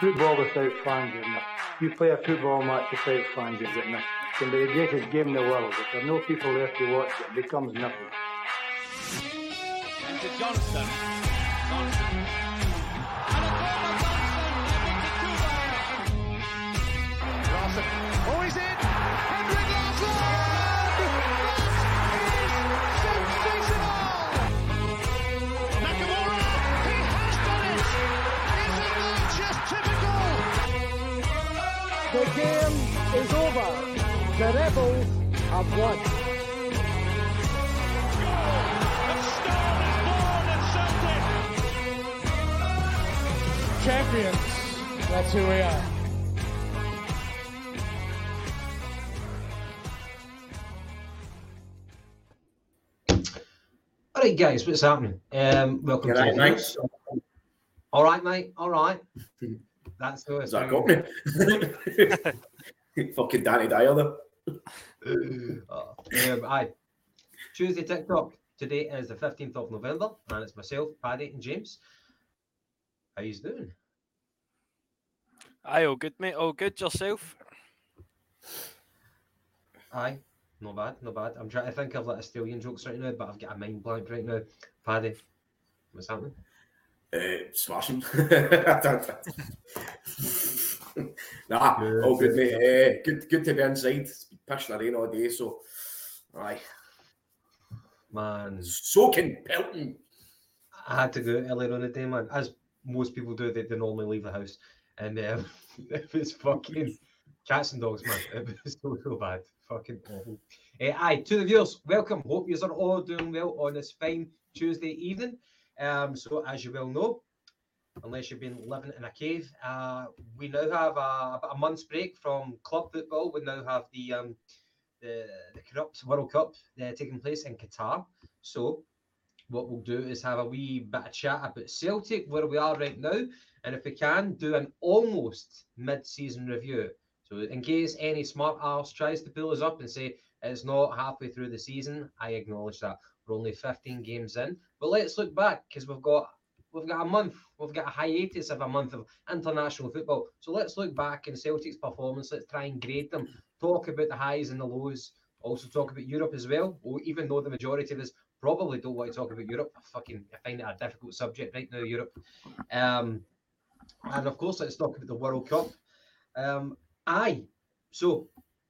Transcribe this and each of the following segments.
football without fans in it. You play a football match without fans, you're getting it. It can be the greatest game in the world. If there are no people there to watch, it becomes nothing. Into Johnson. The Rebels have won. A star is born at Celtic. Champions. That's who we are. All right, guys, what's happening? Um, welcome You to right, the mate? All right, mate. All right. That's the Is that got me? Fucking Danny Dyer there. Oh, um, aye. Tuesday 'Tic Talk. Today is the 15th of November, and it's myself, Paddy, and James. How you doing? Aye, all good, mate. All good. Yourself? Aye. Not bad, not bad. I'm trying to think of like Australian jokes right now, but I've got a mind blank right now. Paddy, what's happening? Uh, smashing. nah, all good, mate. Uh, good, good to be inside. It's been pissing the rain all day, so aye, Man, soaking, pelting. I had to go earlier on the day, man. As most people do, they, they normally leave the house. And um, it was fucking cats and dogs, man. It was so, so bad. Fucking awful. Uh, aye, to the viewers, welcome. Hope you are all doing well on this fine Tuesday evening. Um, so, as you well know, unless you've been living in a cave, uh, we now have a, about a month's break from club football. We now have the um, the, the corrupt World Cup uh, taking place in Qatar. So, what we'll do is have a wee bit of chat about Celtic, where we are right now, and if we can, do an almost mid-season review. So, in case any smart arse tries to pull us up and say it's not halfway through the season, I acknowledge that we're only 15 games in. But let's look back because we've got we've got a month, we've got a hiatus of a month of international football. So let's look back in Celtic's performance. Let's try and grade them. Talk about the highs and the lows. Also talk about Europe as well. Or even though the majority of us probably don't want to talk about Europe. I fucking I find it a difficult subject right now, Europe. Um, and of course, let's talk about the World Cup. Um, aye. So,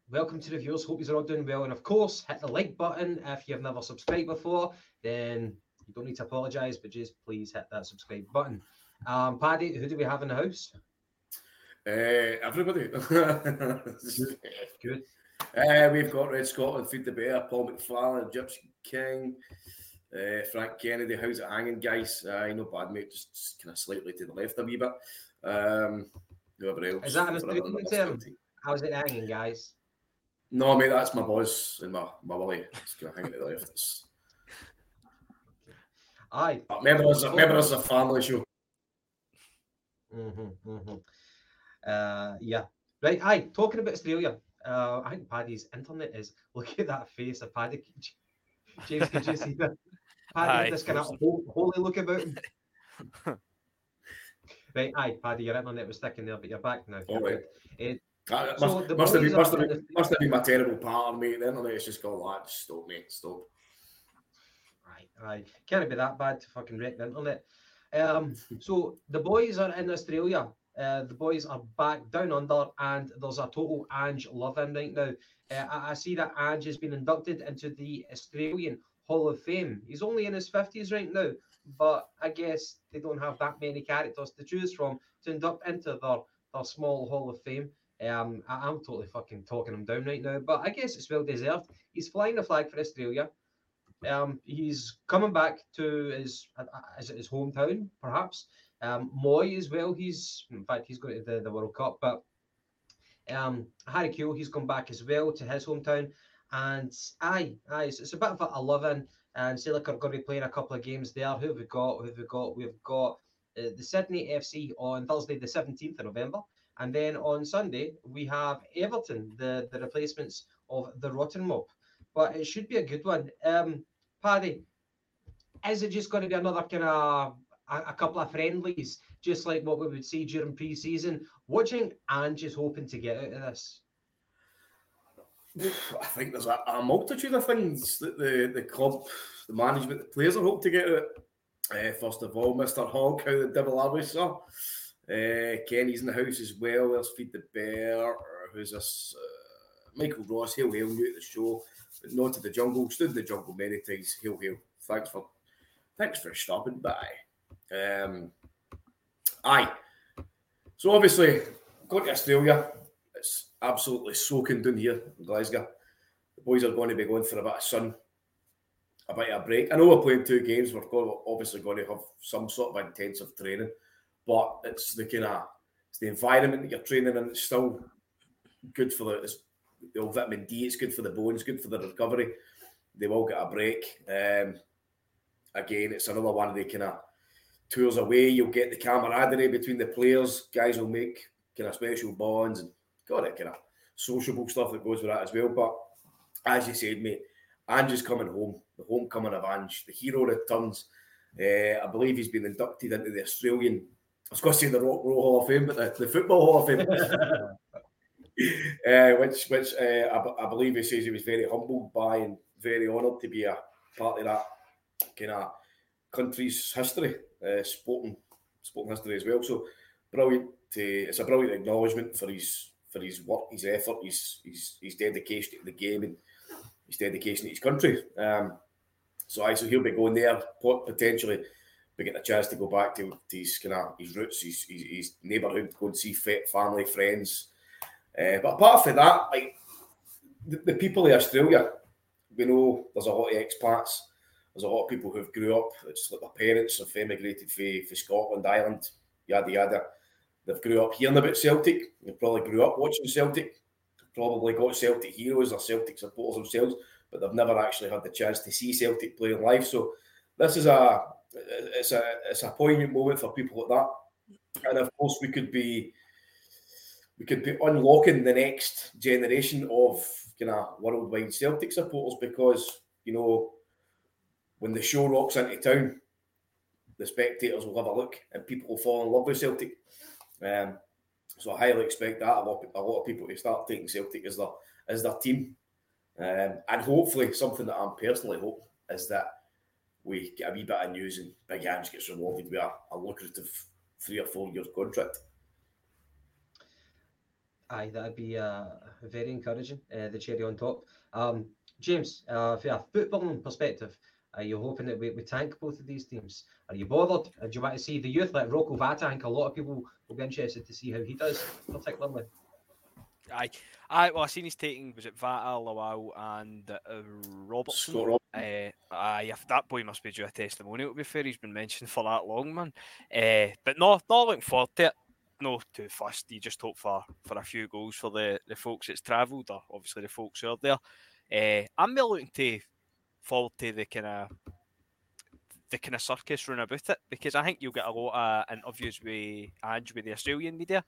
welcome to the viewers. Hope you're all doing well. And of course, hit the like button if you've never subscribed before. Then you don't need to apologise, but just please hit that subscribe button. Um, Paddy, who do we have in the house? Uh, everybody. Good. Uh, we've got Red Scotland, Feed the Bear, Paul McFarlane, Gypsy King, uh, Frank Kennedy. How's it hanging, guys? Uh, no bad, mate. Just, just kind of slightly to the left a wee bit. Um, whoever else. Is that an whatever Australian number term? 17. How's it hanging, guys? No, mate, that's my boss and my, my willy. It's kind of hanging to the left. It's, Aye. but remember, it's a, remember, it's a family show. Mm-hmm, mm-hmm. Uh, yeah. Right. Aye. Talking about Australia, uh, I think Paddy's internet is. Look at that face of Paddy. James, could you see that? Paddy this kind of of holy look about him. right. Aye, Paddy, your internet was sticking there, but you're back now. All right. Eh, That So must, must, have been, must, have been, must have been my terrible pattern, mate. The internet's just gone, lad, stop, mate, stop. Right. Can't be that bad to fucking wreck the internet. Um, so the boys are in Australia. Uh, the boys are back down under, and there's a total Ange love in right now. Uh, I, I see that Ange has been inducted into the Australian Hall of Fame. He's only in his 50s right now, but I guess they don't have that many characters to choose from to induct into their, their small Hall of Fame. Um, I, I'm totally fucking talking him down right now, but I guess it's well deserved. He's flying the flag for Australia. Um, he's coming back to his is his hometown, perhaps. Um, Mooy as well. He's in fact he's going to the, the World Cup, but um, Harry Kewell he's gone back as well to his hometown. And aye, aye, it's, it's a bit of a, a love in. And Celtic are going to be playing a couple of games there. Who have we got? Who have we got? We've got uh, the Sydney FC on Thursday, the 17th of November. And then on Sunday, we have Everton, the, the replacements of the Rotten Mob. But it should be a good one. Um, Paddy, is it just going to be another kind of a, a couple of friendlies just like what we would see during pre-season. Watching and just hoping to get out of this. I think there's a, a multitude of things that the, the club, the management, the players are hoping to get out. Uh, first of all, Mr. Hogg, how the devil are we, sir? Uh, Kenny's in the house as well. There's Feed the Bear. Who's this? Michael Ross. Hail, hail, new at the show. But not to the jungle. Stood in the jungle many times. Hail, hail. Thanks for, thanks for stopping by. Um, aye. So obviously, going to Australia. It's absolutely soaking down here in Glasgow. The boys are going to be going for a bit of sun, a bit of a break. I know we're playing two games. We're obviously going to have some sort of intensive training, but it's the kind of it's the environment that you're training in. It's still good for the it's, the old vitamin D. It's good for the bones, good for the recovery. They will get a break. Um, again, it's another one of the kind of tours away. You'll get the camaraderie between the players. Guys will make kind of special bonds and got it kind of sociable stuff that goes with that as well. But as you said, mate, Ange's coming home. The homecoming of Ange. The hero returns. Uh, I believe he's been inducted into the Australian. I was going to say the Rock Roll Hall of Fame, but the, the Football Hall of Fame. uh, which which uh, I, believe he says he was very humbled by and very honoured to be a part of that kind of country's history, uh, sporting sporting history as well. So brilliant. To, it's a brilliant acknowledgement for his for his work, his effort, his his, his dedication to the game, and his dedication to his country. Um, so I so he'll be going there potentially. Be get a chance to go back to, to his kind of his roots, his, his, his neighbourhood, go and see family, friends. Uh, but apart from that, like the, the people in Australia, we know there's a lot of expats. There's a lot of people who've grew up. It's like their parents have emigrated for Scotland, Ireland, yada yada. They've grew up hearing about Celtic. They probably grew up watching Celtic. Probably got Celtic heroes or Celtic supporters themselves, but they've never actually had the chance to see Celtic play in live. So this is a it's a it's a poignant moment for people like that. And of course, we could be we could be unlocking the next generation of kind of worldwide Celtic supporters because you know when the show rocks into town, the spectators will have a look and people will fall in love with Celtic. Um, so I highly expect that a lot, a lot of people to start taking Celtic as their as their team, um, and hopefully something that I'm personally hope is that we get a wee bit of news and Big Ange gets rewarded with a, a lucrative three or four years contract. Aye, that'd be uh, very encouraging. Uh, the cherry on top. Um, James, uh, from a footballing perspective, are you hoping that we, we tank both of these teams? Are you bothered? Uh, do you want to see the youth like Rocco Vata? I think a lot of people will be interested to see how he does, particularly. Aye, aye. Well, I seen he's taking was it Vata, Lawal, and uh, Robertson. Uh, aye, if that boy must be due a testimonial. To be fair, he's been mentioned for that long, man. Uh, but no, not looking forward to it. No, too fast. You just hope for for a few goals for the the folks that's travelled, or obviously the folks who are there. Uh, I'm really looking to forward to the kind of the kind of circus run about it because I think you'll get a lot of interviews with Ange with the Australian media,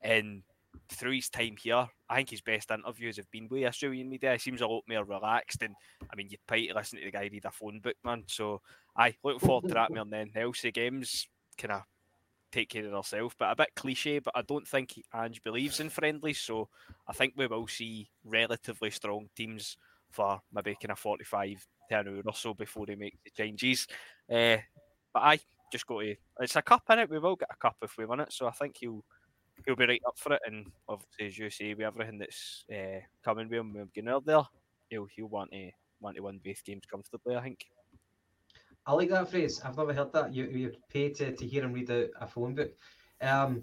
and through his time here, I think his best interviews have been with Australian media. He seems a lot more relaxed, and I mean, you'd pay to listen to the guy read a phone book, man. So, I look forward to that more than anything else. The games kind of take care of themselves, but a bit cliche. But I don't think Ange believes in friendlies, so I think we will see relatively strong teams for maybe kind of 45 to an hour or so before they make the changes. Uh, but I just go to it's a cup in it. We will get a cup if we win it, so I think he'll he'll be right up for it. And obviously, as you say, with everything that's uh, coming with him, with Gunnar there, he'll he'll want to want to win both games comfortably. I think. I like that phrase. I've never heard that. You you pay to, to hear him read a, a phone book. Um,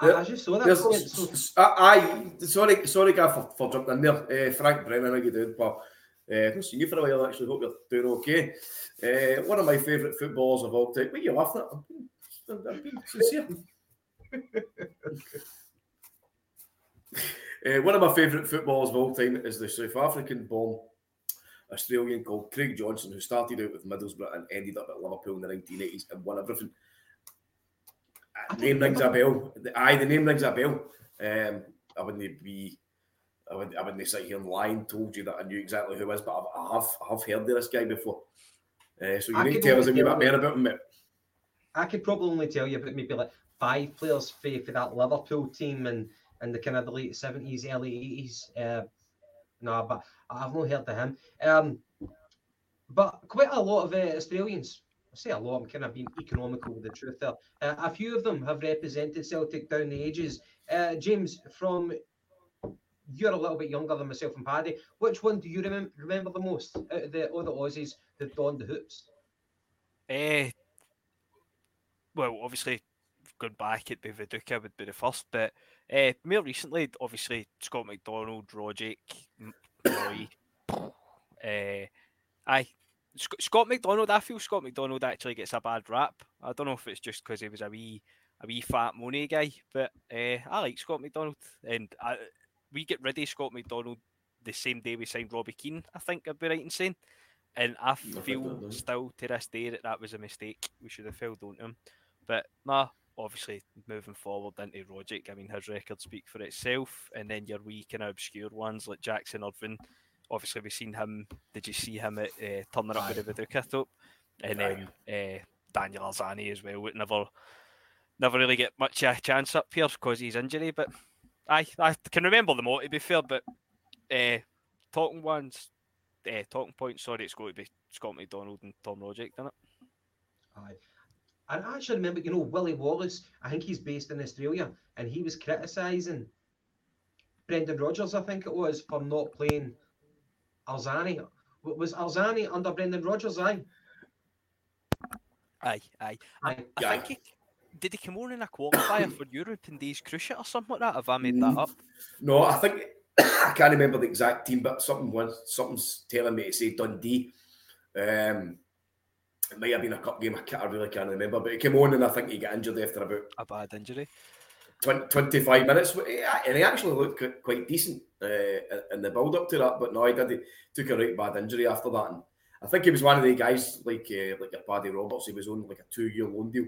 I, I just saw that. So... I, I sorry sorry, guy for, for jumping in there. Uh, Frank Brennan, how you doing, pal? Uh, I haven't seen you for a while. Actually, hope you're doing okay. Uh, one of my favourite footballers of all time. What are you laughing at? I'm being sincere. uh, one of my favourite footballers of all time is the South African-born Australian called Craig Johnston, who started out with Middlesbrough and ended up at Liverpool in the 1980s and won everything. Uh, name rings a bell. Aye, the name rings a bell. Um, I wouldn't be I wouldn't, I wouldn't sit here and lie and told you that I knew exactly who was, but I've, I have, I have heard of this guy before. Uh, so you I need to tell us a bit more about him, mate. I could probably only tell you about maybe like five players for, for that Liverpool team and and the kind of the late seventies, early eighties. Uh, no, but I've not heard of him. Um, but quite a lot of uh, Australians. I say a lot. I'm kind of being economical with the truth there. Uh, a few of them have represented Celtic down the ages. Uh, James, from you're a little bit younger than myself and Paddy. Which one do you remember remember the most out of the all the Aussies that donned the hoops? Eh, well, obviously, going back, it'd be Viduka would be the first, but uh, more recently, obviously, Scott McDonald, Rogic, Roy. uh, aye, Scott McDonald. I feel Scott McDonald actually gets a bad rap. I don't know if it's just because he was a wee, a wee fat money guy, but uh, I like Scott McDonald, and I, we get rid of Scott McDonald the same day we signed Robbie Keane. I think I'd be right in saying. And I feel still to this day that that was a mistake. We should have held on to him. But nah, obviously moving forward into Rogic, I mean his record speak for itself. And then your wee kind of obscure ones like Jackson Irvine. Obviously we've seen him. Did you see him at uh, turning up with the Viduka top? And then uh, Daniel Arzani as well. Would never, never really get much a chance up here because he's injury. But I I can remember them all to be fair. But uh, talking ones uh, talking points. Sorry, it's going to be Scott McDonald and Tom Rogic, isn't it? Aye. And I actually remember, you know, Willie Wallace, I think he's based in Australia, and he was criticising Brendan Rodgers, I think it was, for not playing Arzani. Was Arzani under Brendan Rodgers? Aye. Aye, aye. I, I think he, did he come on in a qualifier for Europe in these Cruciate or something like that? Have I made that up? No, I think I can't remember the exact team, but something was something's telling me to say Dundee. Um, it might have been a cup game. I, can't, I really can't remember, but he came on and I think he got injured after about a bad injury. 20, 25 minutes, and he actually looked quite decent uh, in the build up to that. But no, he did. He took a right bad injury after that, and I think he was one of the guys like uh, like a Paddy Roberts. He was on like a two year loan deal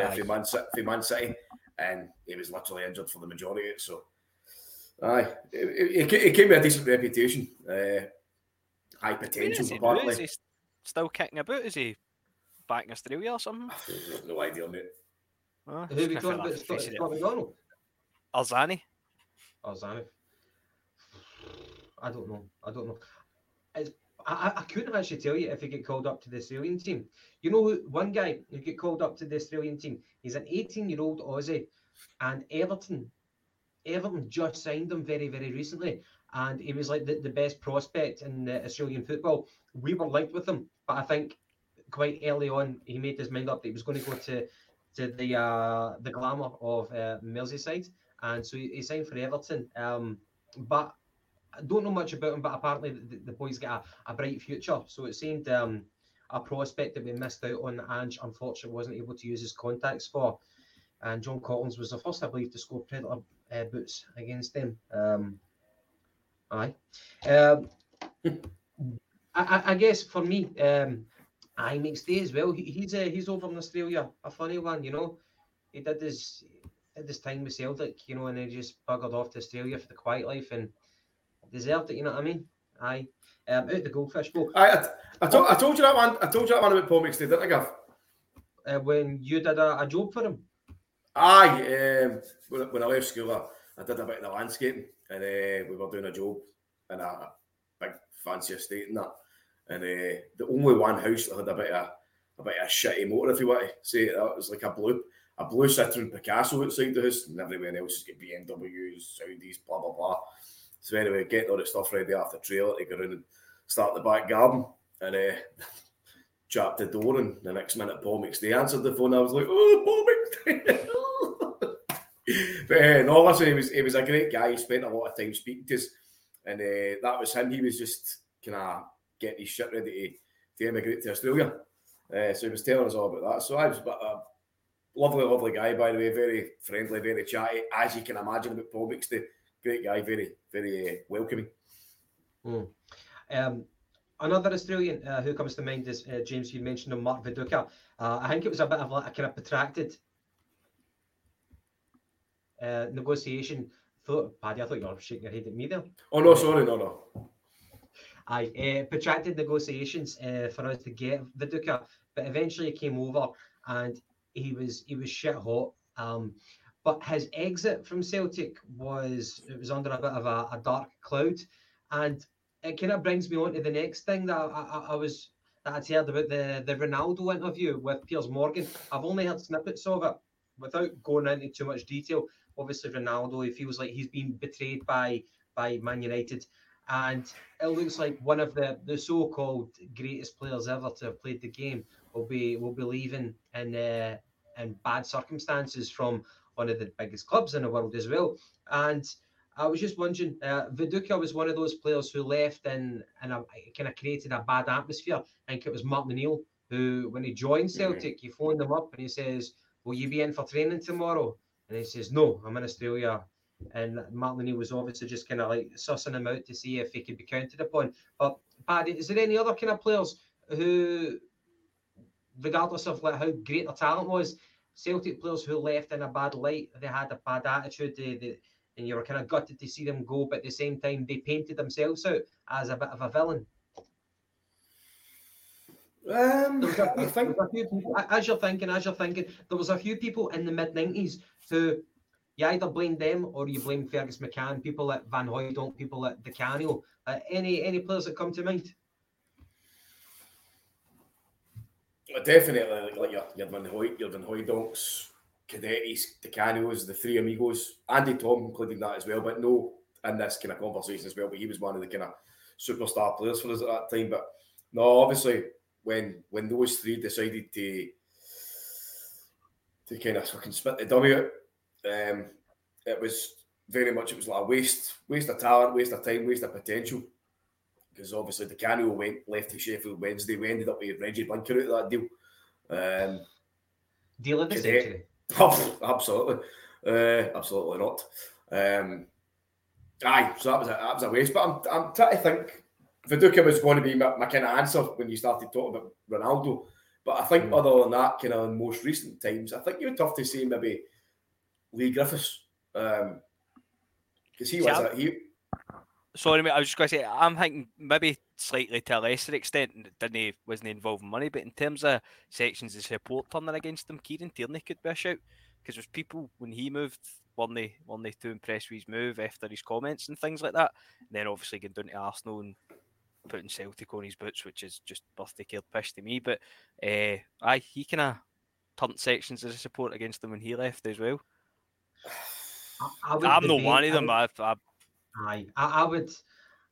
uh, for Man, for Man City, and he was literally injured for the majority of it. So Aye, it, it, it came with a decent reputation. Uh, high potential, is partly. Is he still kicking about? Is he back in Australia or something? no idea, mate. Oh, Who are we talking about? Scott, Scott McDonald? Arzani. Arzani. I don't know. I don't know. It's, I, I couldn't actually tell you if he get called up to the Australian team. You know, one guy who get called up to the Australian team. He's an 18 year old Aussie, and Everton Everton just signed him very, very recently, and he was like the, the best prospect in uh, Australian football. We were linked with him, but I think quite early on he made his mind up that he was going to go to to the uh, the glamour of uh, Merseyside, and so he, signed for Everton. Um, but I don't know much about him, but apparently the, the boy's got a, a, bright future. So it seemed um, a prospect that we missed out on. Ange unfortunately wasn't able to use his contacts for. And John Collins was the first, I believe, to score Predator uh, boots against them. Um, aye. Um, I, I, guess for me, um, I McStay as well. He, he's uh, he's over in Australia, a funny one, you know. He did his did his time with Celtic, you know, and then just buggered off to Australia for the quiet life and deserved it. You know what I mean? Aye. Um, out the goldfish bowl. I, I, I, told, I told you that one. I told you that one about Paul McStay, didn't I, Gav? Uh, when you did a, a job for him. Aye, um, when, I left school, I, I, did a bit of the landscaping, and uh, we were doing a job in a big fancy estate and that. And uh, the only one house that had a bit of a bit of a shitty motor, if you want to say it, that was like a blue a blue Citroen Picasso outside the house, and everyone else has got BMWs, Saudis, blah blah blah. So anyway, getting all the stuff ready after trailer to go around and start the back garden, and uh, chapped the door, and the next minute Paul McStay answered the phone. I was like, "Oh, Paul McStay." but uh, no, listen, he was he was a great guy. He spent a lot of time speaking to us, and uh, that was him. He was just kind of getting his shit ready to, to emigrate to Australia. Uh, so he was telling us all about that. So I was a lovely, lovely guy, by the way, very friendly, very chatty, as you can imagine about Paul McStay. Great guy, very, very uh, welcoming. Mm. Um, another Australian uh, who comes to mind is uh, James. You mentioned him, Mark Viduka. Uh, I think it was a bit of like a kind of protracted uh, negotiation. Thought, Paddy, I thought you were shaking your head at me there. Oh no, sorry, no, no. I uh, protracted negotiations uh, for us to get Viduka, but eventually he came over and he was he was shit hot. Um, but his exit from Celtic was it was under a bit of a, a dark cloud, and it kind of brings me on to the next thing that I, I, I was that I'd heard about the the Ronaldo interview with Piers Morgan. I've only heard snippets of it without going into too much detail. Obviously, Ronaldo he feels like he's been betrayed by by Man United, and it looks like one of the the so-called greatest players ever to have played the game will be will be leaving in uh, in bad circumstances from one of the biggest clubs in the world as well. And I was just wondering, uh, Viduka was one of those players who left and and kind of created a bad atmosphere. I think it was Martin O'Neill who, when he joined Celtic, mm-hmm. he phoned him up and he says, "Will you be in for training tomorrow?" And he says, "No, I'm in Australia." And Martin O'Neill was obviously just kind of like sussing him out to see if he could be counted upon. But Paddy, is there any other kind of players who, regardless of like how great their talent was, Celtic players who left in a bad light, they had a bad attitude, they, they, and you were kind of gutted to see them go, but at the same time, they painted themselves out as a bit of a villain. Um, a, I think as you're thinking, as you're thinking, there was a few people in the mid '90s who you either blame them or you blame Fergus McCann, people like Van Hooijdonk, people like Di Canio. Uh, any any players that come to mind? Definitely, like, your, your Van Hoy, your Van Hooijdonks, Cadetes, Di Canios, the three amigos, Andy Thom including that as well, but no in this kind of conversation as well. But he was one of the kind of superstar players for us at that time. But no, obviously when when those three decided to to kind of fucking spit the dummy out, um, it was very much it was like a waste waste of talent, waste of time, waste of potential because obviously Di Canio went left to Sheffield Wednesday. We ended up with Reggie Blinker out of that deal. Um, deal of the century. absolutely, uh, absolutely not. Um, aye, so that was a, that was a waste. But I'm, I'm trying to think. Viduka was going to be my, my kind of answer when you started talking about Ronaldo. But I think mm. other than that, kind of in most recent times, I think you would tough to say maybe Leigh Griffiths. Because um, he was a, he sorry, mate, I was just going to say, I'm thinking maybe slightly to a lesser extent, didn't he, wasn't involved in money, but in terms of sections of support turning against him, Kieran Tierney could be a shout because there's people when he moved, weren't they, weren't they too impressed with his move after his comments and things like that. And then obviously going down to Arsenal and putting Celtic on his boots, which is just birthday killed pish to me. But uh, aye, he kind of turned sections of support against them when he left as well. I, am not one of them. I, I, Aye, I, I would.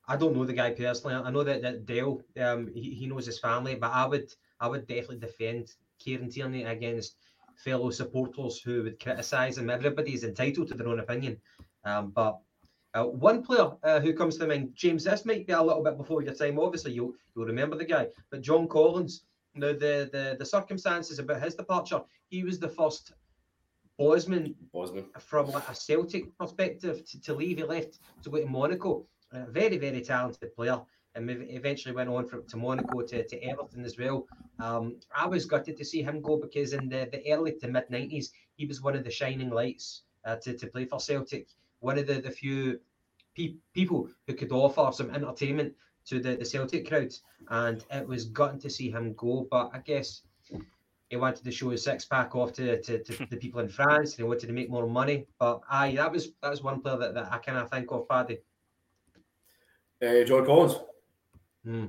I don't know the guy personally. I know that, that Dale, um, he, he knows his family, but I would, I would definitely defend Kieran Tierney against fellow supporters who would criticise him. Everybody's entitled to their own opinion, um, but uh, one player uh, who comes to mind, James, this might be a little bit before your time. Obviously, you'll you'll remember the guy, but John Collins. Now, the the the circumstances about his departure, he was the first Bosman, Bosman. from like a Celtic perspective to, to leave, he left to go to Monaco. A very, very talented player. And eventually went on from to Monaco to, to Everton as well. Um, I was gutted to see him go because in the, the early to mid 90s, he was one of the shining lights uh, to, to play for Celtic. One of the, the few pe- people who could offer some entertainment to the, the Celtic crowds. And it was gutting to see him go. But I guess he wanted to show his six pack off to, to, to the people in France and he wanted to make more money. But aye, that was that was one player that, that I kind of think of, Paddy. Uh, John Collins. Hmm.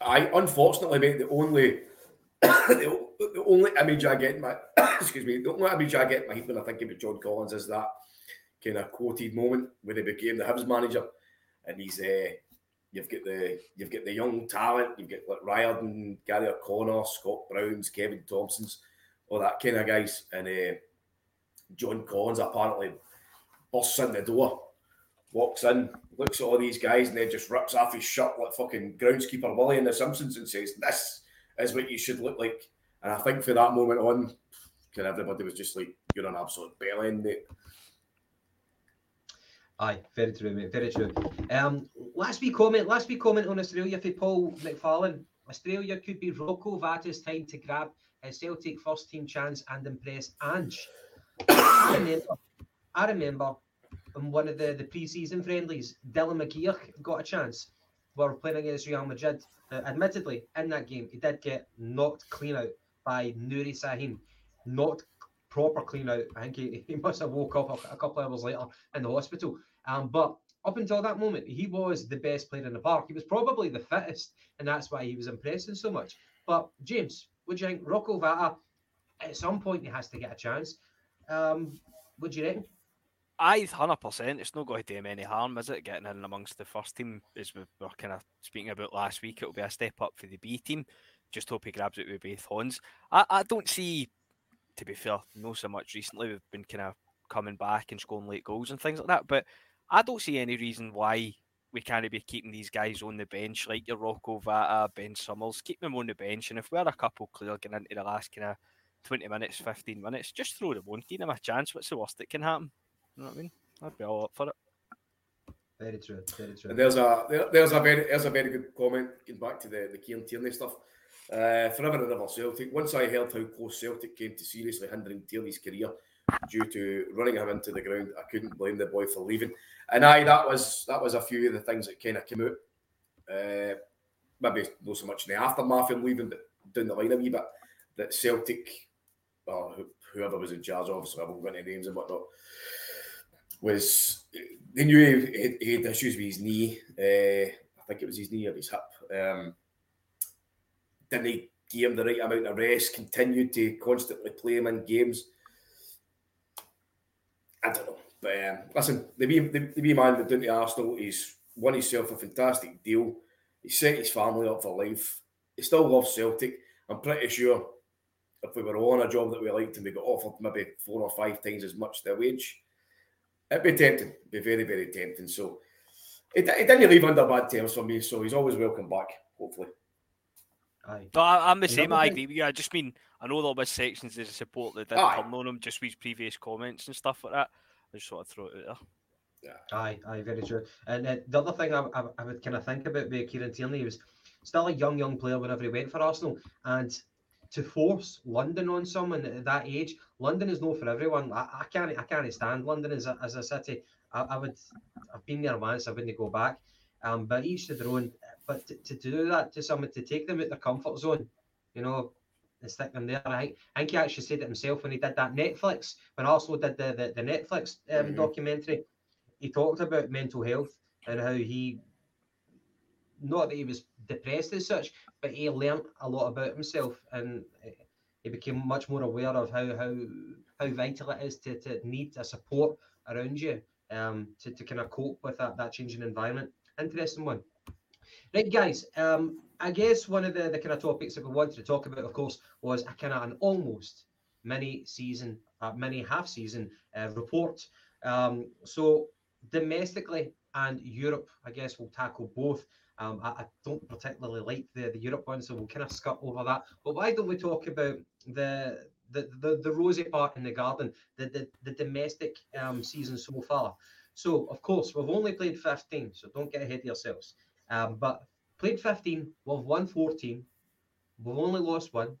I unfortunately, mate, the only the, the, only image I get in my excuse me, the only image I get in my head when I think about John Collins is that kind of quoted moment when he became the Hibs manager and he's uh, You've got the you've got the young talent. You've got like Riordan, Gary O'Connor, Scott Browns, Kevin Thompsons, all that kind of guys. And uh, John Collins apparently busts in the door, walks in, looks at all these guys, and then just rips off his shirt like fucking groundskeeper Willie in The Simpsons and says, "This is what you should look like." And I think for that moment on, kind everybody was just like, "You're an absolute bellend, mate." Aye, very true, mate. Very true. Um, last week comment, last week comment on Australia for Paul McFarlane. Australia could be Rocco Vata's time to grab his Celtic first team chance and impress Ange. I remember, I remember in one of the, the pre-season friendlies, Dylan McGeer got a chance. We were playing against Real Madrid. Uh, admittedly, in that game, he did get knocked clean out by Nuri Sahin. not proper clean out. I think he, he must have woke up a, a couple of hours later in the hospital. Um, but up until that moment, he was the best player in the park. He was probably the fittest, and that's why he was impressing so much. But James, would you think Rocco Vata, at some point, he has to get a chance? Um, would you reckon? I hundred percent. It's not going to do him any harm, is it? Getting in amongst the first team, as we were kind of speaking about last week, it'll be a step up for the B team. Just hope he grabs it with both hands. I, I don't see, to be fair, no so much recently. We've been kind of coming back and scoring late goals and things like that, but I don't see any reason why we can't be keeping these guys on the bench, like your Rocco Vata, Ben Summers. Keep them on the bench, and if we're a couple clear getting into the last kind of twenty minutes, fifteen minutes, just throw them on, give them a chance. What's the worst that can happen? You know what I mean? I'd be all up for it. Very true. Very true. And there's a there, there's a very there's a very good comment getting back to the the Kieran Tierney stuff. Uh, forever and ever Celtic. Once I heard how close Celtic came to seriously hindering Tierney's career due to running him into the ground, I couldn't blame the boy for leaving. And I that was that was a few of the things that kind of came out. Uh, maybe not so much in the aftermath of leaving, but down the line a wee bit that Celtic or whoever was in charge, obviously I won't go into names and whatnot, was they knew he, he, had issues with his knee. Uh, I think it was his knee or his hip. Um, didn't he give him the right amount of rest? Continued to constantly play him in games. I don't know. But um, listen, the wee, the, the wee man that down to Arsenal, he's won himself a fantastic deal. He set his family up for life. He still loves Celtic. I'm pretty sure if we were on a job that we liked and we got offered maybe four or five times as much their wage, it'd be tempting. It'd be very, very tempting. So it, it didn't leave under bad terms for me. So he's always welcome back, hopefully. Aye. But I, am the same. I agree with you. I just mean I know there was sections of support that didn't come on him just with previous comments and stuff like that. I just sort of throw it out there. Yeah. Aye, aye, very true. And uh, the other thing I, I, I would kind of think about with Kieran Tierney was still a young, young player whenever he went for Arsenal, and to force London on someone at that age, London is no for everyone. I, I can't, I can't stand London as a, as a city. I, I would, I've been there once. I wouldn't go back. Um, but each to their own. But to, to do that to someone to take them out their comfort zone, you know, and stick them there. I think, I think he actually said it himself when he did that Netflix, when also did the, the, the Netflix um, mm-hmm. documentary. He talked about mental health and how he, not that he was depressed as such, but he learned a lot about himself and he became much more aware of how how how vital it is to, to need a support around you um, to, to kind of cope with that, that changing environment. Interesting one. Right, guys. Um, I guess one of the, the kind of topics that we wanted to talk about, of course, was a kind of an almost mini season, uh, mini half season uh, report. Um, so domestically and Europe, I guess we'll tackle both. Um, I, I, don't particularly like the, the Europe one, so we'll kind of skirt over that. But why don't we talk about the the the, the rosy part in the garden, the the, the domestic um, season so far? So of course we've only played 15, so don't get ahead of yourselves. Um, but played 15, we've won 14, we've only lost one.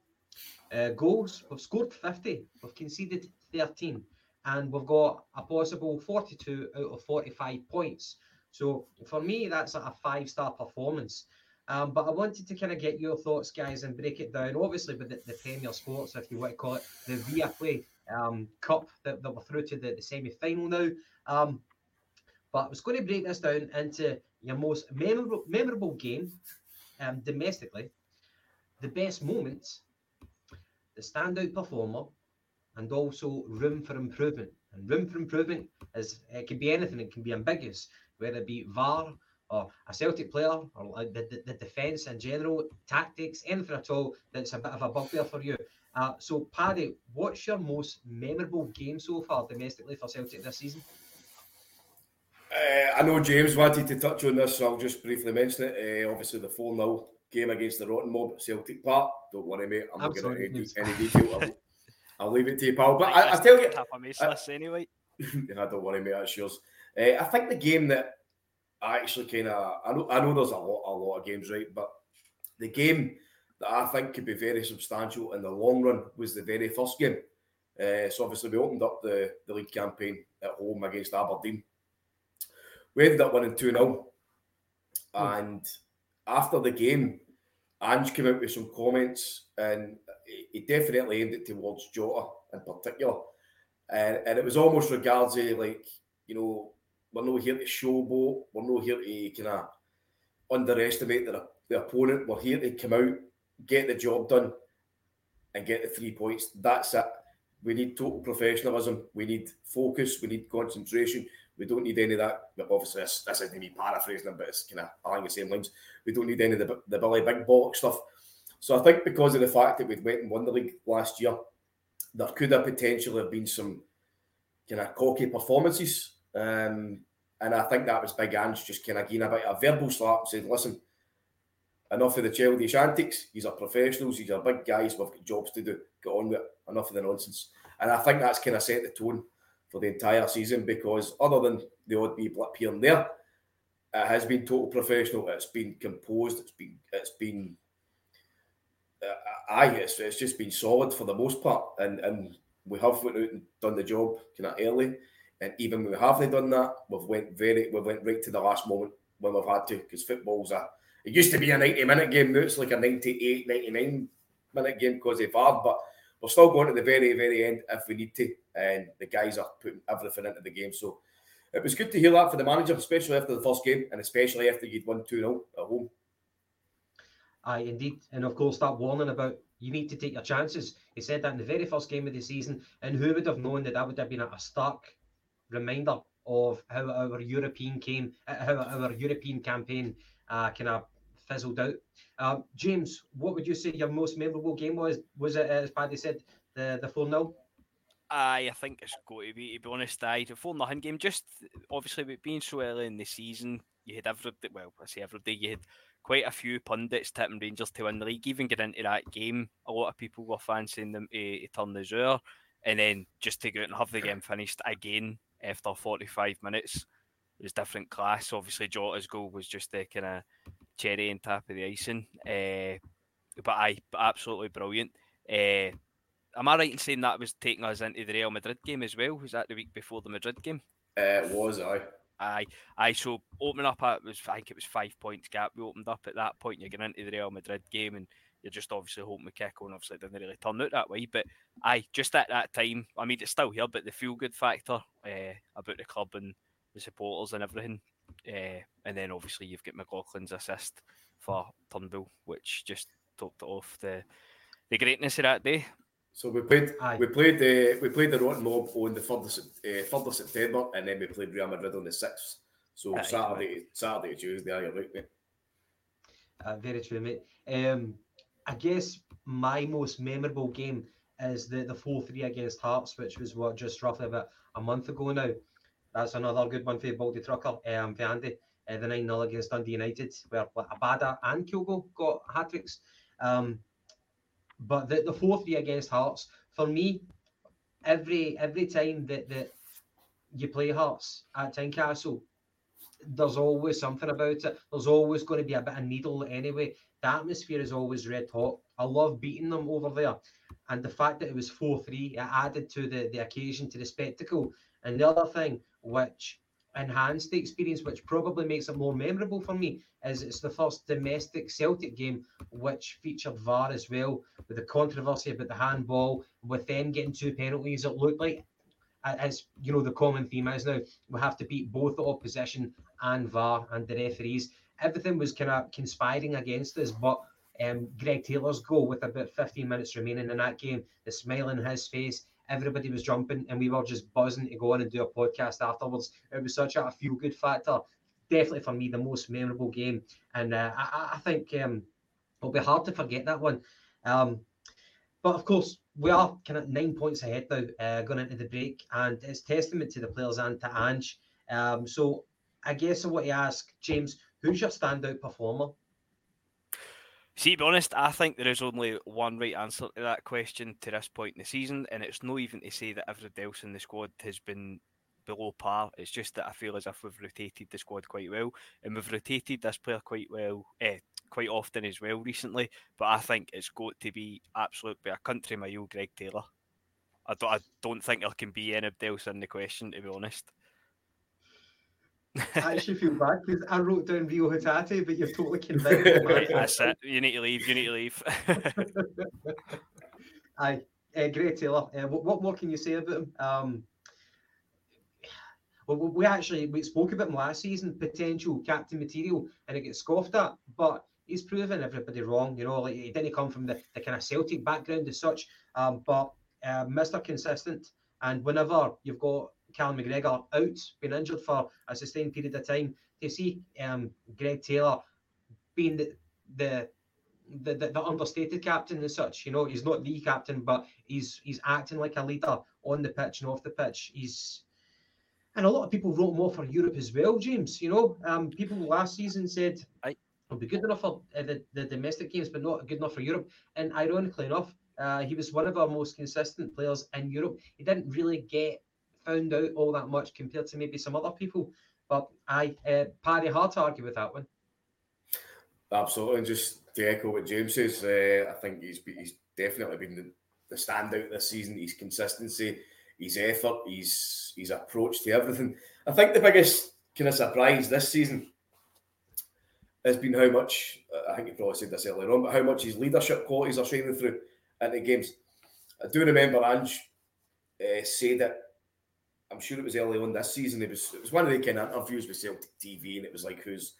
Uh, goals, we've scored 50, we've conceded 13, and we've got a possible 42 out of 45 points. So for me, that's a five star performance. Um, but I wanted to kind of get your thoughts, guys, and break it down. Obviously, with the, the Premier Sports, if you want to call it, the Viaplay um, Cup that, that we're through to the, the semi final now. Um, but I was going to break this down into your most memorable memorable game um, domestically, the best moments, the standout performer, and also room for improvement. And room for improvement is it can be anything. It can be ambiguous, whether it be VAR or a Celtic player or the, the, the defence in general, tactics, anything at all that's a bit of a bugbear for you. Uh, so, Paddy, what's your most memorable game so far domestically for Celtic this season? Uh, I know James wanted to touch on this, so I'll just briefly mention it. Uh, obviously, the 4 0 game against the Rotten Mob at Celtic Park. Don't worry, mate. I'm Absolutely. not going to any, any detail. I'll, I'll, leave it to you, pal. But I, I, tell you. I, anyway. I don't worry, mate. That's yours. Uh, I think the game that I actually kind of. I know, I know there's a lot, a lot of games, right? But the game that I think could be very substantial in the long run was the very first game. Uh, so obviously we opened up the, the league campaign at home against Aberdeen we ended up winning 2 0. Hmm. And after the game, Ange came out with some comments, and he definitely aimed it towards Jota in particular, and and it was almost regards like you know we're not here to showboat, we're not here to kind of underestimate the, the opponent. We're here to come out, get the job done, and get the three points. That's it. We need total professionalism. We need focus. We need concentration. We don't need any of that. But Obviously, this, this isn't me paraphrasing but it's kind of along the same lines. We don't need any of the, the Billy Big Bollock stuff. So I think because of the fact that we went and won the league last year, there could have potentially have been some kind of cocky performances. Um, and I think that was Big Ange just kind of getting a bit of a verbal slap and saying, listen, enough of the childish antics. These are professionals. These are big guys. We've got jobs to do. Get on with it. Enough of the nonsense. And I think that's kind of set the tone for the entire season because other than the odd wee blip here and there, it has been total professional. It's been composed. It's been it's been uh, aye, it's, it's just been solid for the most part, and and we have went out and done the job kind of early, and even when we haven't done that, we've went very we went right to the last moment when we've had to because football's a it used to be a 90 minute game now it's like a 98 99 minute game because of VAR but we're still going to the very very end if we need to and the guys are putting everything into the game so it was good to hear that for the manager especially after the first game and especially after you'd won 2-0 at home Aye, indeed. And of course, that warning about you need to take your chances. He said that in the very first game of the season. And who would have known that that would have been a stark reminder of how our European came, uh, how our European campaign uh, kind of fizzled out. Uh, James, what would you say your most memorable game was? Was it, as Paddy said, the the four 0 Aye, I think it's got to be. To be honest, aye, the four nothing game. Just obviously, with being so early in the season, you had every well, I say every day, you had quite a few pundits tipping Rangers to win the league. Even get into that game, a lot of people were fancying them to, to turn the Zour, and then just to go out and have the game finished again after 45 minutes it was different class. Obviously, Jota's goal was just the kind of cherry on top of the icing. Uh, but I absolutely brilliant. Uh, am I right in saying that was taking us into the Real Madrid game as well? Was that the week before the Madrid game? Uh, it was, I. Aye, aye. So opening up at was I think it was five points gap. We opened up at that point. You're getting into the Real Madrid game, and you're just obviously hoping we kick on. Obviously, it didn't really turn out that way. But aye, just at that time, I mean, it's still here, but the feel good factor uh, about the club and the supporters and everything. Uh, and then obviously you've got McLaughlin's assist for Turnbull, which just topped off the the greatness of that day. So we played, Aye. we played the uh, we played the Rotten Mob on the third of, uh, third of September, and then we played Real Madrid on the sixth. So Aye, Saturday, right. Saturday, Tuesday. You're right, mate. Uh, very true, mate. Um, I guess my most memorable game is the the four three against Hearts, which was what just roughly about a month ago now. That's another good one for Baldy Trucker, um, for Andy. Uh, the 9 0 against Dundee United, where Abada and Kyogo got hat tricks. Um, but the, the 4 3 against Hearts, for me, every every time that, that you play Hearts at Tynecastle, there's always something about it. There's always going to be a bit of needle anyway. The atmosphere is always red hot. I love beating them over there. And the fact that it was 4 3, it added to the, the occasion, to the spectacle. And the other thing, which enhanced the experience, which probably makes it more memorable for me, is it's the first domestic Celtic game which featured VAR as well, with the controversy about the handball, with them getting two penalties. It looked like, as you know, the common theme is now we have to beat both the opposition and VAR and the referees. Everything was kind of conspiring against us, but um, Greg Taylor's goal with about 15 minutes remaining in that game, the smile on his face, everybody was jumping and we were just buzzing to go on and do a podcast afterwards. It was such a feel good factor. Definitely for me, the most memorable game. And uh, I, I, think um, it'll be hard to forget that one. Um, but of course, we are kind of nine points ahead now uh, going into the break, and it's testament to the players and to Ange. Um, so I guess I want to ask James, who's your standout performer See, to be honest, I think there is only one right answer to that question to this point in the season, and it's not even to say that everybody else in the squad has been below par. It's just that I feel as if we've rotated the squad quite well, and we've rotated this player quite well, eh, quite often as well recently. But I think it's got to be absolutely a country mile, Greg Taylor. I don't, I don't think there can be anybody else in the question, to be honest. I actually feel bad because I wrote down Reo Hatate, but you've totally convinced me. Right, that's it. You need to leave. You need to leave. Aye, uh, Greg Taylor. Uh, what, what more can you say about him? Um, well, we actually we spoke about him last season, potential captain material, and it gets scoffed at. But he's proven everybody wrong. You know, like he didn't come from the, the kind of Celtic background as such. Um, but uh, Mr. Consistent, and whenever you've got Callum McGregor out, been injured for a sustained period of time, to see um, Greg Taylor being the, the the, the, the understated captain and such. You know, he's not the captain, but he's he's acting like a leader on the pitch and off the pitch. He's and a lot of people wrote more for Europe as well, James. You know, um, people last season said Aye. will be good enough for uh, the, the domestic games, but not good enough for Europe. And ironically enough, uh, he was one of our most consistent players in Europe. He didn't really get found out all that much compared to maybe some other people. But I, uh, Paddy, hard to argue with that one. Absolutely, and just to echo what James says, uh, I think he's he's definitely been the, the standout this season. His consistency, his effort, his his approach to everything. I think the biggest kind of surprise this season has been how much I think you probably said this earlier on, but how much his leadership qualities are shining through in the games. I do remember Ange uh, say that. I'm sure it was early on this season. It was it was one of the kind of interviews with Celtic TV, and it was like who's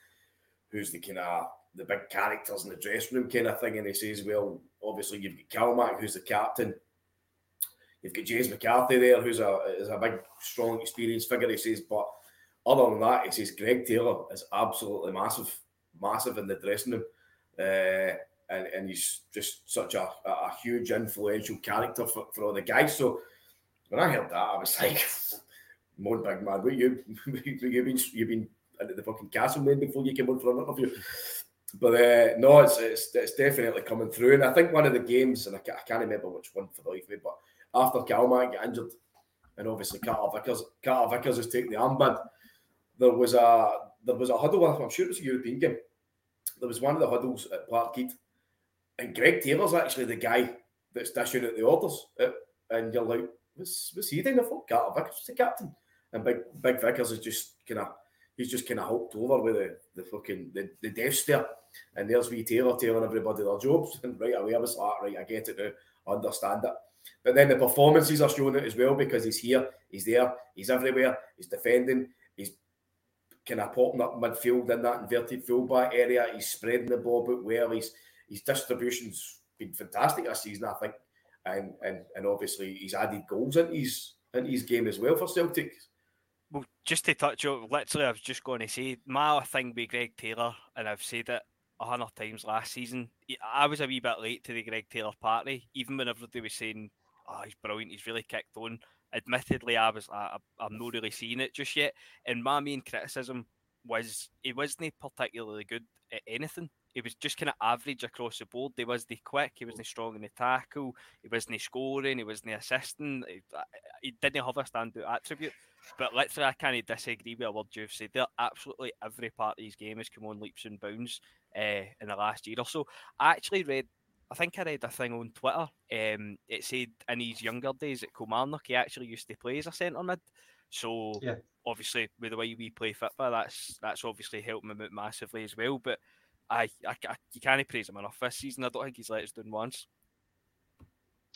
who's the kind of the big characters in the dressing room kind of thing. And he says, well, obviously you've got Calmac, who's the captain. You've got James McCarthy there, who's a is a big, strong, experienced figure. He says, but other than that, he says Greg Taylor is absolutely massive, massive in the dressing room. Uh, and, and he's just such a, a huge influential character for, for all the guys. So when I heard that, I was like, "More big man, what you you've been you've been into the fucking castle man before you came on for an interview." But uh, no, it's, it's it's definitely coming through. And I think one of the games, and I can't, I can't remember which one for the life of me, but after Calmac got injured, and obviously Carter Vickers, Carter Vickers has taken the armband. There was a there was a huddle. I'm sure it was a European game. There was one of the huddles at Parkhead, and Greg Taylor's actually the guy that's dishing out the orders. Uh, and you're like, what's, what's he doing? I thought Carter Vickers was the captain, and Big Big Vickers is just kind of he's just kind of hopped over with the, the fucking the, the death stare. And there's wee Taylor telling everybody their jobs. And right away I was like, right, I get it now, I understand it. But then the performances are showing it as well because he's here, he's there, he's everywhere, he's defending, he's kind of popping up midfield in that inverted fullback area, he's spreading the ball out well, he's his distribution's been fantastic this season, I think. And and and obviously he's added goals into his into his game as well for Celtic. Well, just to touch on, literally, I was just going to say my thing with Greg Taylor, and I've said it a hundred times last season. I was a wee bit late to the Greg Taylor party, even when everybody was saying, "Oh, he's brilliant, he's really kicked on." Admittedly, I was I, I'm not really seeing it just yet. And my main criticism was he wasn't particularly good at anything. He was just kind of average across the board. He wasn't quick. He wasn't strong in the tackle. He wasn't scoring. He wasn't assisting. He, he didn't have a standout attribute. But literally, I can't disagree with what you've said there. Absolutely every part of his game has come on leaps and bounds uh, in the last year or so. I actually read, I think I read a thing on Twitter. Um, it said in his younger days at Kilmarnock, he actually used to play as a centre mid. So yeah. obviously, with the way we play football, that's that's obviously helped him out massively as well. But I, I, I you can't praise him enough this season. I don't think he's let us down once.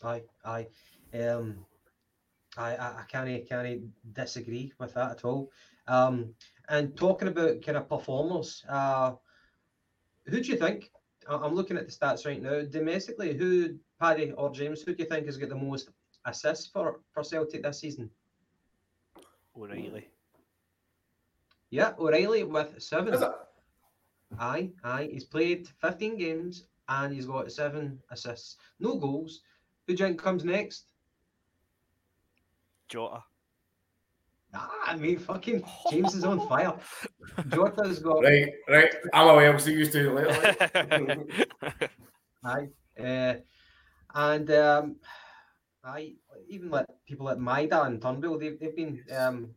Aye, aye. Um, I, I, I can't, can't disagree with that at all. Um, and talking about kind of performers, uh, who do you think? I'm looking at the stats right now. Domestically, who, Paddy or James, who do you think has got the most assists for, for Celtic this season? O'Reilly. Yeah, O'Reilly with seven. Aye, aye. He's played 15 games and he's got seven assists. No goals. Who do you think comes next? Jota. Ah, I mean, fucking James is on fire. Jota's got. Right, right. I'm away. I'm so used to it later. Aye. Uh, and um, I even like people like Maeda and Turnbull, they've, they've been um,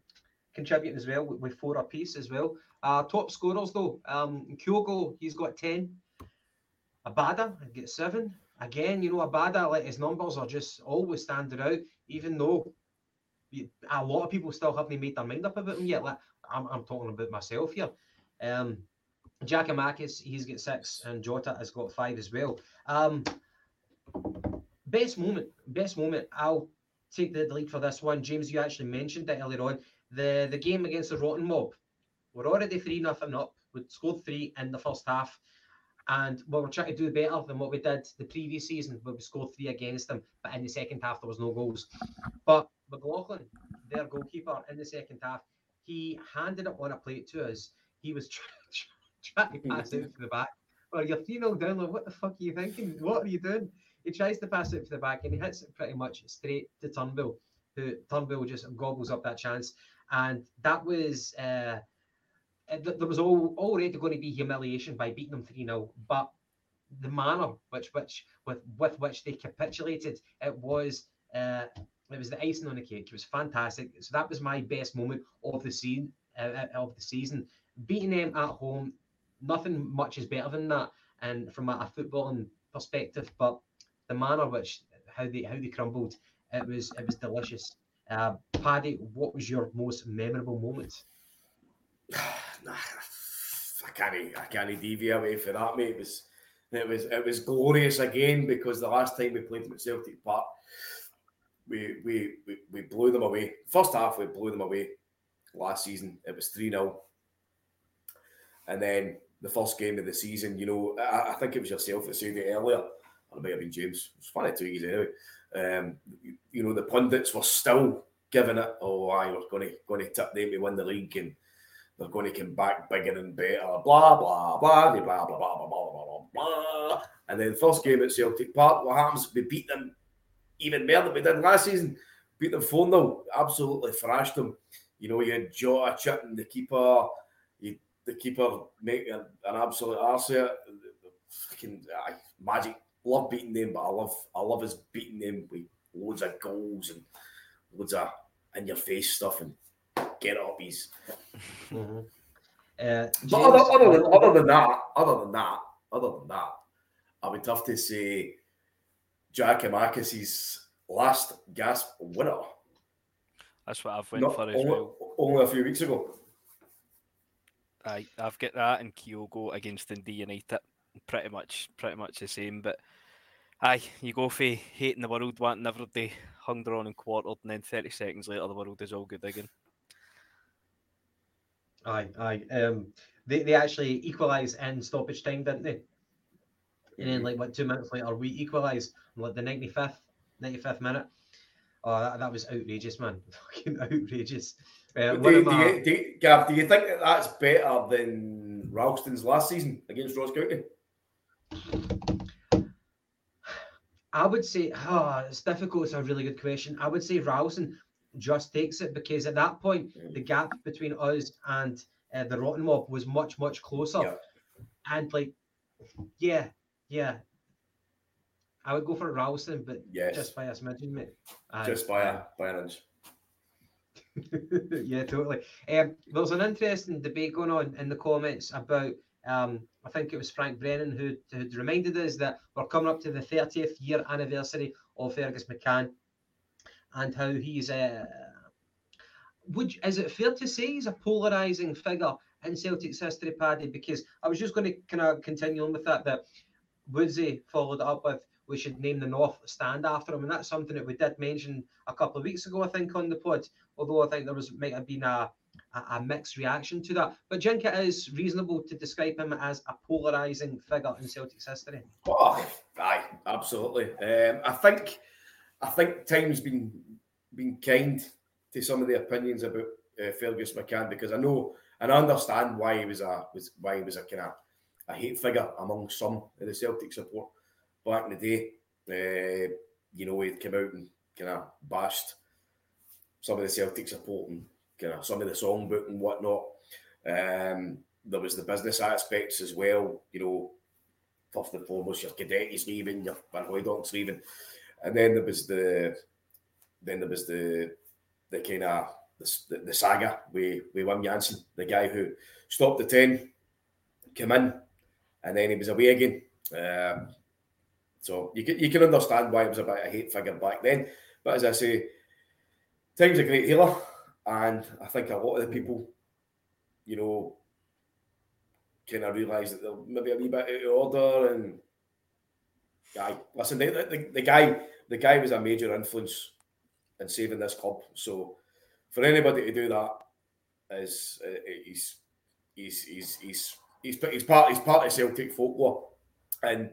contributing as well with, four apiece as well. Uh, top scorers though, um, Kyogo, he's got 10. Abada, gets seven. Again, you know, Abada, like his numbers are just always standing out, even though a lot of people still haven't made their mind up about him yet. Like I'm, I'm talking about myself here. Um, Giakoumakis, he's got six, and Jota has got five as well. Um, best moment, best moment. I'll take the lead for this one. James, you actually mentioned it earlier on. The the game against the Rotten Mob. We're already three nothing up. We scored three in the first half, and we we're trying to do better than what we did the previous season, where we scored three against them. But in the second half, there was no goals. But McLaughlin, their goalkeeper, in the second half, he handed it on a plate to us. He was trying, trying to pass it to the back. Well, you're 3 0 down. Like, what the fuck are you thinking? What are you doing? He tries to pass it to the back and he hits it pretty much straight to Turnbull, who Turnbull just gobbles up that chance. And that was, uh, there was all, already going to be humiliation by beating them 3 0. But the manner which, which with, with which they capitulated, it was. Uh, it was the icing on the cake. It was fantastic. So that was my best moment of the season. Uh, of the season, beating them at home, nothing much is better than that. And from a, a footballing perspective, but the manner which how they how they crumbled, it was it was delicious. Uh, Paddy, what was your most memorable moment? nah, I can't I can't deviate away for that, mate. It was it was it was glorious again because the last time we played them at Celtic Park, we we we, we blew them away. First half we blew them away. Last season it was three 0 and then the first game of the season, you know, I, I think it was yourself that said it earlier or it might have been James. It's funny to use anyway. Um, you, you, know, the pundits were still giving it, oh, I was going to going to tip them to win the league and they're going to come back bigger and better, blah, blah, blah, blah, blah, blah, blah, blah, blah, blah. And then first game at Celtic Park, what happens? We beat them even more than we did last season. Beat them 4 0, absolutely thrashed them. You know, you had Jota chipping the keeper, you, the keeper making an, absolute arse of. Fucking uh, magic love beating them, but I love I love us beating them with loads of goals and loads of in your face stuff and get up his. Mm-hmm. Uh, but other, other, than, other than that, other than that, other than that, I would have to say Giakoumakis' last gasp winner. That's what I've went Not for as only, well. Only a few weeks ago. I I've got that and Kyogo against Dundee United pretty much pretty much the same. But aye, you go for hating the world, wanting every day hung drawn and quartered, and then thirty seconds later the world is all good again. Aye, aye. Um, they they actually equalised in stoppage time, didn't they? And then, like, what two minutes later, we equalised, like the ninety fifth, ninety fifth minute. Oh, that, that was outrageous, man! Fucking outrageous. Uh, do, you, do, you, do, you, Gav, do you think that that's better than Ralston's last season against Ross County? I would say, oh, it's difficult. It's a really good question. I would say Ralston just takes it because at that point, the gap between us and uh, the Rotten Mob was much, much closer. Yeah. And like, yeah, yeah. I would go for Ralston, but yes. just by a smidgen, mate. Just by a, by an inch. yeah, totally. Um, there's an interesting debate going on in the comments about um, I think it was Frank Brennan who reminded us that we're coming up to the 30th year anniversary of Fergus McCann and how he's uh, would is it fair to say he's a polarizing figure in Celtic's history, Paddy? Because I was just going to kind of continue on with that. That Woodsy followed up with we should name the North stand after him, and that's something that we did mention a couple of weeks ago, I think, on the pod. Although I think there was might have been a a, mixed reaction to that. But do you think it is reasonable to describe him as a polarising figure in Celtic's history? Oh, aye, absolutely. Um, I think I think time's been been kind to some of the opinions about uh, Fergus McCann because I know and I understand why he was a was why he was a kind of a hate figure among some of the Celtic support back in the day. Uh, you know, he'd come out and kind of bashed some of the Celtic support and kind of some of the songbook and whatnot. Um, there was the business aspects as well. You know, first and foremost, your Cadete's leaving, your Van Hooydonk's leaving, and then there was the then there was the the kind of the, the, saga with with Wim Jansen, the guy who stopped the ten, came in, and then he was away again. Um, so you can you can understand why it was a bit a hate figure back then. But as I say, time's a great healer. And I think a lot of the people you know, kind of realise that they're maybe a wee bit out of order. And guy, listen, the, the, the guy, the guy was a major influence in saving this club. So for anybody to do that is uh, he's, he's he's he's he's he's part he's part of Celtic folklore, and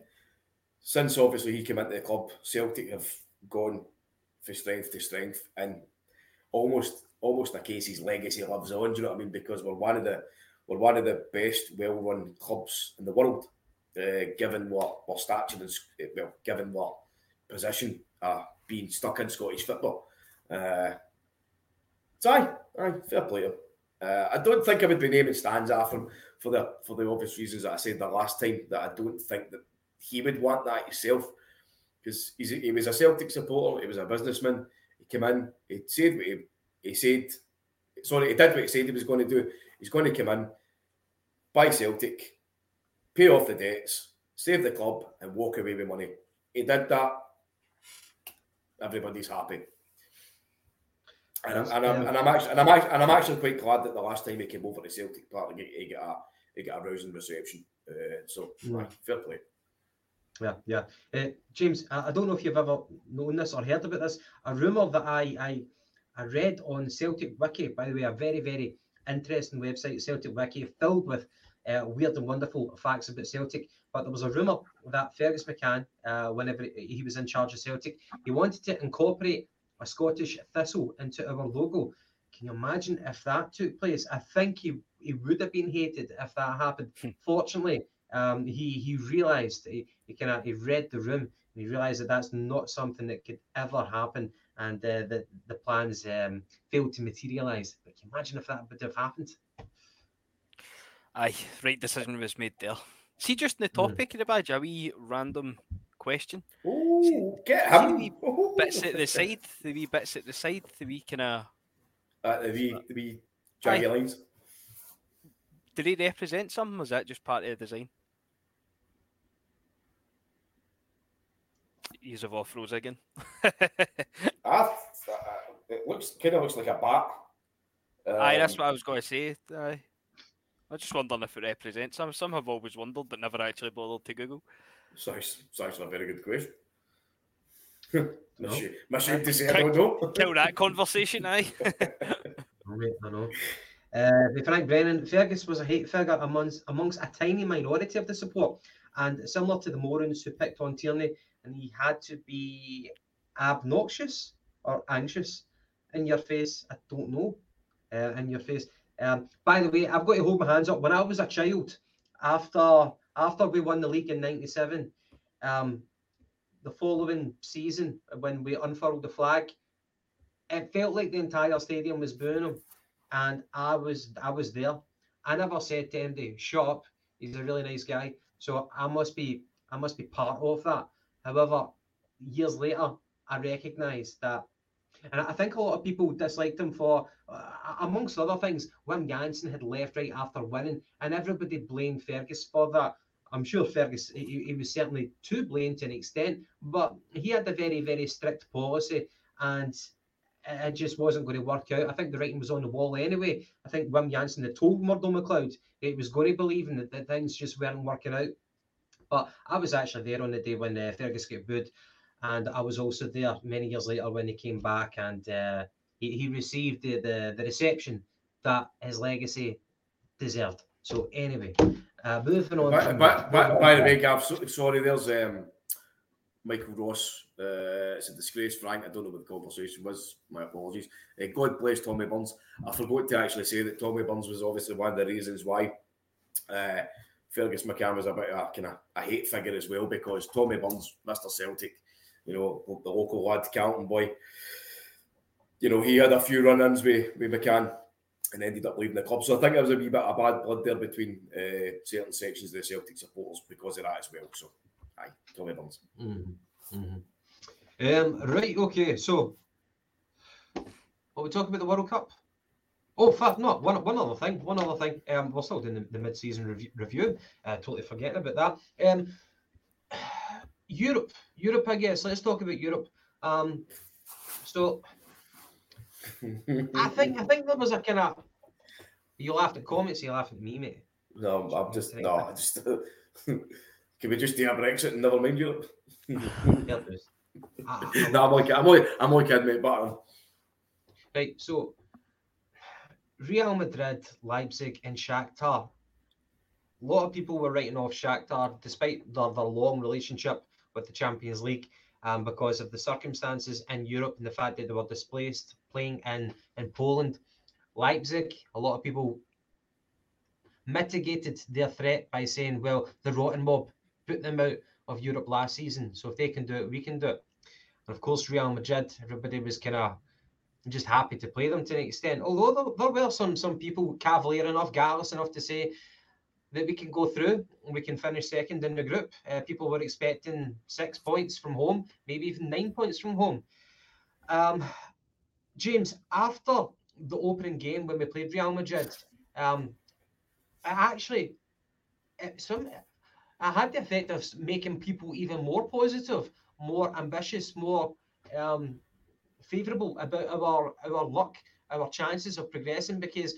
since obviously he came into the club, Celtic have gone from strength to strength, and almost almost a case his legacy lives on. Do you know what I mean? Because we're one of the we're one of the best well-run clubs in the world, uh, given what what stature and well, given what position uh, being stuck in Scottish football. Uh, so aye, aye, fair play uh, I don't think I would be naming Stanza for for the for the obvious reasons that I said the last time. That I don't think that he would want that himself because he was a Celtic supporter. He was a businessman. He came in. He said what he, he said. Sorry, he did what he said he was going to do. He's going to come in buy Celtic, pay off the debts, save the club, and walk away with money. He did that. Everybody's happy. And I'm, and, I'm, and, I'm actually, and, I'm actually, and I'm actually quite glad that the last time he came over to Celtic Park, he, he got a he got a rousing reception. Uh, so mm. fair play. Yeah, yeah. Uh, James, I, I, don't know if you've ever known this or heard about this. A rumor that I I I read on Celtic Wiki, by the way, a very very interesting website, Celtic Wiki, filled with uh, weird and wonderful facts about Celtic. But there was a rumour that Fergus McCann, uh, whenever he was in charge of Celtic, he wanted to incorporate a Scottish thistle into our logo. Can you imagine if that took place? I think he, he would have been hated if that happened. Hmm. Fortunately, um, he he realised he, he kind of he read the room and he realised that that's not something that could ever happen, and uh, the the plans um, failed to materialise. But can you imagine if that would have happened? Aye, right decision was made there. See, just in the hmm. topic mm. of the badge, a wee random question. Oh, get him! The wee bits at the side, the wee bits at the side, the wee kind of. Uh, the wee, the wee jaggy lines. Did he represent something? Was that just part of the design? Use of off rose again. ah, it looks kind of looks like a bat. Um, Aye, that's what I was going to say. Aye. I just wondering if it represents some. Some have always wondered, but never actually bothered to Google. Sounds, sounds like a very good question. no. My shame to say I don't know. Kill that conversation, aye. I know. Uh, Frank Brennan, Fergus was a hate figure amongst, amongst a tiny minority of the support, and similar to the Morons who picked on Tierney, and he had to be obnoxious or anxious in your face. I don't know, uh, in your face. Um, by the way, I've got to hold my hands up. When I was a child, after after we won the league in '97, um, the following season when we unfurled the flag, it felt like the entire stadium was booing him, and I was I was there. I never said to MD, "Shut up." He's a really nice guy, so I must be I must be part of that. However, years later, I recognise that and I think a lot of people disliked him for, uh, amongst other things, Wim Jansen had left right after winning, and everybody blamed Fergus for that. I'm sure Fergus, he, he was certainly to blame to an extent, but he had a very, very strict policy, and it just wasn't going to work out. I think the writing was on the wall anyway. I think Wim Jansen had told Murdo McLeod it was going to believe in that, that things just weren't working out. But I was actually there on the day when uh, Fergus got booed. And I was also there many years later when he came back and uh, he, he received the, the, the reception that his legacy deserved. So anyway, uh, moving on. By, by, by, by the way, Gav, sorry, there's um, Michael Ross. Uh, it's a disgrace, Frank. I don't know what the conversation was. My apologies. Uh, God bless Tommy Burns. I forgot to actually say that Tommy Burns was obviously one of the reasons why uh, Fergus McCann was a bit of a kind of a hate figure as well because Tommy Burns, Mr. Celtic, you know, the local lad, Calton boy. You know, he had a few run-ins with, with McCann and ended up leaving the club. So I think there was a wee bit of bad blood there between uh, certain sections of the Celtic supporters because of that as well. So, aye, Tommy Burns. Mm-hmm. Mm-hmm. Um, right, okay, so what we talk about the World Cup? Oh, fuck, no, one, one other thing, one other thing. Um, we're still doing the, the mid-season review. review. Uh, totally forgetting about that. Um, Europe, Europe, I guess. Let's talk about Europe. Um, so I think I think there was a kind of You laughed at comments, you laughing at me, mate. No, I'm, I'm just no, I just can we just do a Brexit and never mind Europe? no, I'm only, I'm only, I'm kidding, mate. But right, so Real Madrid, Leipzig, and Shakhtar. A lot of people were writing off Shakhtar despite their, their long relationship with the Champions League um, because of the circumstances in Europe and the fact that they were displaced playing in, in Poland. Leipzig, a lot of people mitigated their threat by saying, well, the rotten mob put them out of Europe last season. So if they can do it, we can do it. And of course, Real Madrid, everybody was kind of just happy to play them to an extent. Although there, there were some some people cavalier enough, gallus enough to say that we can go through and we can finish second in the group. Uh, people were expecting six points from home, maybe even nine points from home. Um, James, after the opening game when we played Real Madrid, um, actually, some I had the effect of making people even more positive, more ambitious, more um, favourable about our our luck, our chances of progressing because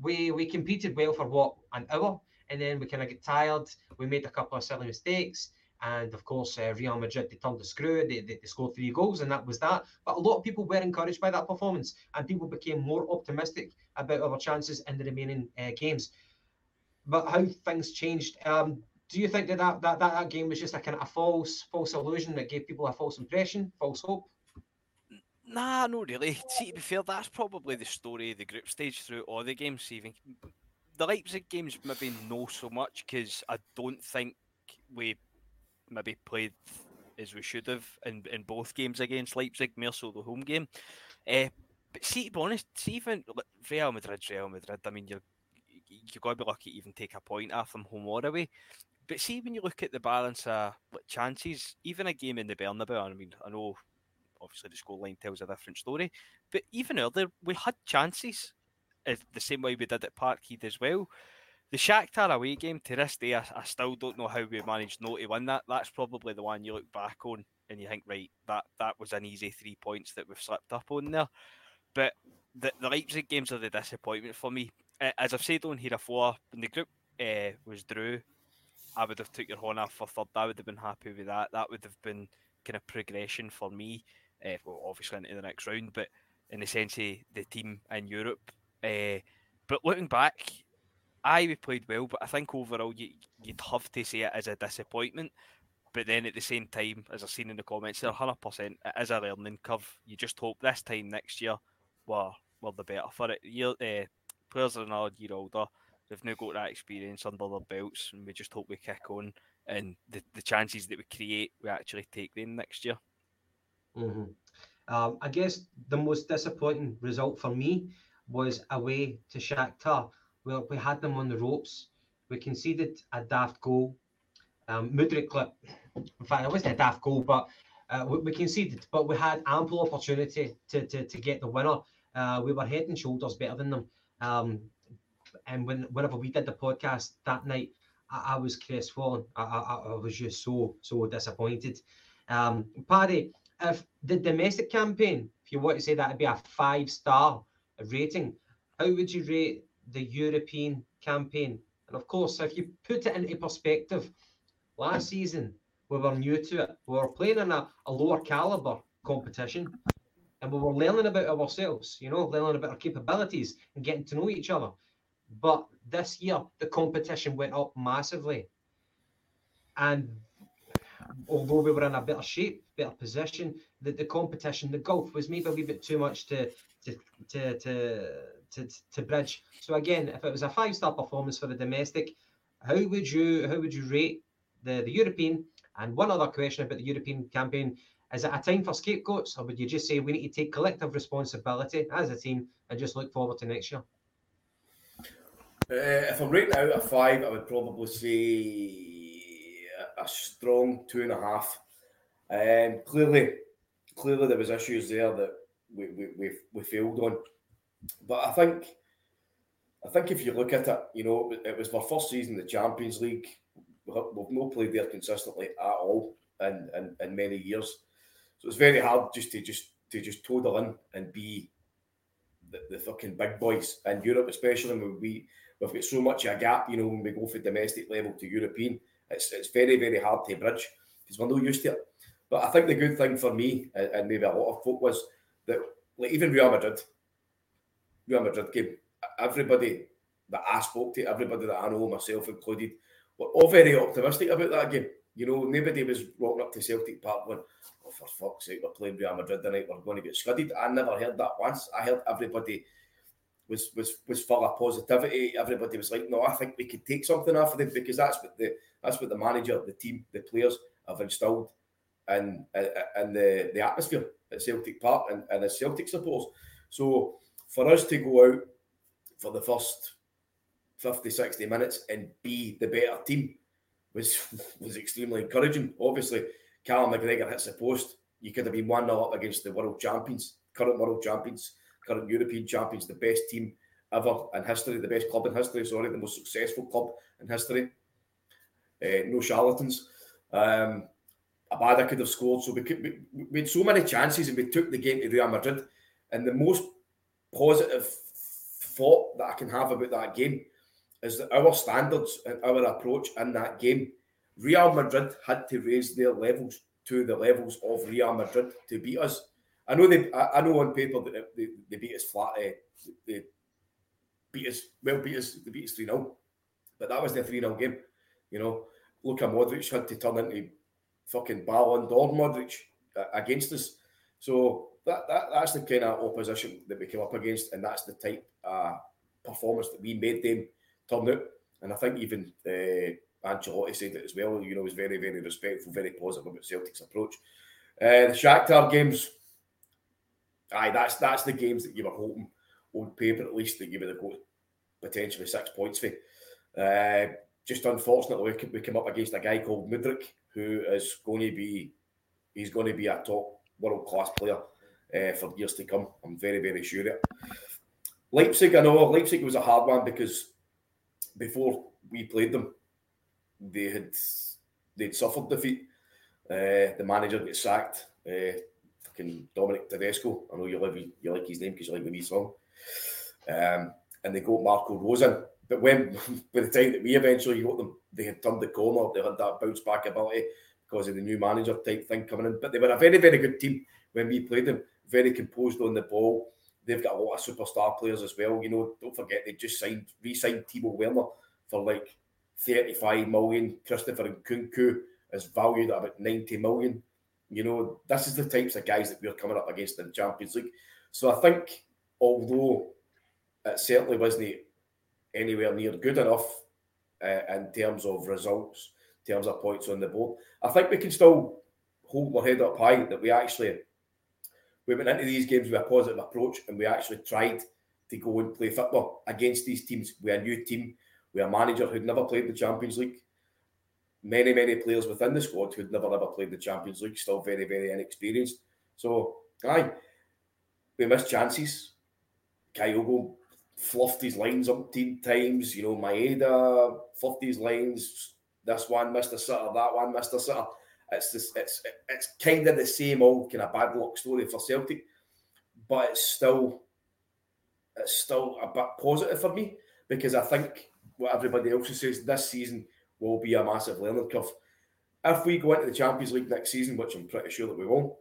we we competed well for what an hour, and then we kind of get tired. We made a couple of silly mistakes. And of course, uh, Real Madrid, they turned the screw, they, they, they, scored three goals, and that was that. But a lot of people were encouraged by that performance, and people became more optimistic about our chances in the remaining uh, games. But how things changed, um, do you think that that, that that, that game was just a kind of a false false illusion that gave people a false impression, false hope? Nah, not really. See, to be fair, that's probably the story of the group stage through all the games. Even the Leipzig games, maybe no so much because I don't think we maybe played as we should have in, in both games against Leipzig, more so the home game. Uh, but see, to be honest, see, even Real Madrid, Real Madrid, I mean, you're you got to be lucky to even take a point off them home or away. But see, when you look at the balance of chances, even a game in the Bernabeu, I mean, I know obviously the scoreline tells a different story, but even earlier, we had chances the same way we did at Parkhead as well. The Shakhtar away game, to this day, I, I, still don't know how we managed not to win that. That's probably the one you look back on and you think, right, that, that was an easy three points that we've slipped up on there. But the, the Leipzig games are the disappointment for me. As I've said on here before, when the group uh, was drew, I would have took your horn off for third. I would have been happy with that. That would have been kind of progression for me. Uh, well, obviously into the next round, but in the sense of the team in Europe. Uh, but looking back, I we played well, but I think overall you, would have to say it as a disappointment. But then at the same time, as I've seen in the comments, there 100% it is a learning curve. You just hope this time next year, well, well, the better for it. Year, uh, players are another year older They've now got that experience under their belts, and we just hope we kick on and the, the chances that we create, we actually take them next year. Mm-hmm. Um, I guess the most disappointing result for me was away to Shakhtar, where we had them on the ropes. We conceded a daft goal. Um, Mudryk clip. In fact, it wasn't a daft goal, but uh, we, we, conceded, but we had ample opportunity to, to, to get the winner. Uh, we were head and shoulders better than them. Um, and when whenever we did the podcast that night, I, I was crestfallen. I, I, I was just so so disappointed. Um, Paddy, if the domestic campaign, if you want to say that would be a five star rating, how would you rate the European campaign? And of course, if you put it into perspective, last season we were new to it. We were playing in a, a lower caliber competition and we were learning about ourselves, you know, learning about our capabilities and getting to know each other. But this year, the competition went up massively. And although we were in a better shape, better position, the, the competition, the golf was maybe a wee bit too much to to to to to, to bridge. So again, if it was a five star performance for the domestic, how would you how would you rate the, the European? And one other question about the European campaign. Is it a time for scapegoats, or would you just say we need to take collective responsibility as a team and just look forward to next year? Uh, if I'm rating out of five, I would probably say a strong two and a half. Um, clearly, clearly there was issues there that we, we, we, we failed on, but I think I think if you look at it, you know, it was my first season in the Champions League. We've not played there consistently at all in, in, in many years, so it's very hard just to just to just toddle in and be the, the fucking big boys in Europe, especially when we we've got so much of a gap. You know, when we go from domestic level to European, it's it's very very hard to bridge because we're not used to it. But I think the good thing for me and maybe a lot of folk was that like even Real Madrid, Real Madrid game, everybody that I spoke to, everybody that I know, myself included, were all very optimistic about that game. You know, nobody was walking up to Celtic Park going, oh, for fuck's sake, we're playing Real Madrid tonight, we're going to get scudded. I never heard that once. I heard everybody was was was full of positivity. Everybody was like, no, I think we could take something off of them because that's what the that's what the manager, the team, the players have installed and and the, the atmosphere at Celtic Park and, and as Celtic supporters. So for us to go out for the first 50, 60 minutes and be the better team was was extremely encouraging. Obviously, Callum McGregor hits the post. You could have been 1 0 up against the world champions, current world champions, current European champions, the best team ever in history, the best club in history, sorry, the most successful club in history. Uh, no charlatans. Um, Abada could have scored. So we, could, we, we had so many chances and we took the game to Real Madrid. And the most positive thought that I can have about that game is that our standards and our approach in that game, Real Madrid had to raise their levels to the levels of Real Madrid to beat us. I know they, I, know on paper that they, they beat us flat. Uh, they beat us, well, beat us, they beat us 3 0. But that was the 3 0 game. You know, Luka Modric had to turn into fucking Ballon d'Or Modric uh, against us. So that, that that's the kind of opposition that we came up against, and that's the type of performance that we made them turn out. And I think even uh, Ancelotti said it as well. You know, was very, very respectful, very positive about Celtic's approach. Uh, the Shakhtar games, aye, that's that's the games that you were hoping on paper at least that you would have got potentially six points for. Uh, just unfortunately, we, came up against a guy called Mudryk, who is going to be he's going to be a top world class player uh, for years to come. I'm very very sure of it. Leipzig, I know Leipzig was a hard one because before we played them, they had they'd suffered defeat. Uh, the manager gets sacked. Uh, fucking Dominic Tedesco. I know you love you like his name because you like the wee song. Um, and they got Marco Rose in. But when by the time that we eventually got them, they had turned the corner. They had that bounce back ability because of the new manager type thing coming in. But they were a very, very good team when we played them. Very composed on the ball. They've got a lot of superstar players as well. You know, don't forget they just signed, re-signed Timo Werner for like 35 million. Christopher Nkunku is valued at about 90 million. You know, this is the types of guys that we're coming up against in Champions League. So I think, although it certainly wasn't anywhere near good enough uh, in terms of results, in terms of points on the board. I think we can still hold our head up high that we actually we went into these games with a positive approach and we actually tried to go and play football against these teams. We're a new team, we're a manager who'd never played the Champions League. Many, many players within the squad who'd never ever played the Champions League, still very, very inexperienced. So, aye, we missed chances. Kyogo fluffed his lines umpteen times. You know, Maeda fluffed his lines. This one missed a sitter, that one missed a sitter. It's just, it's it's kind of the same old kind of bad luck story for Celtic, but it's still it's still a bit positive for me because I think what everybody else says this season will be a massive learning curve. If we go into the Champions League next season, which I'm pretty sure that we will,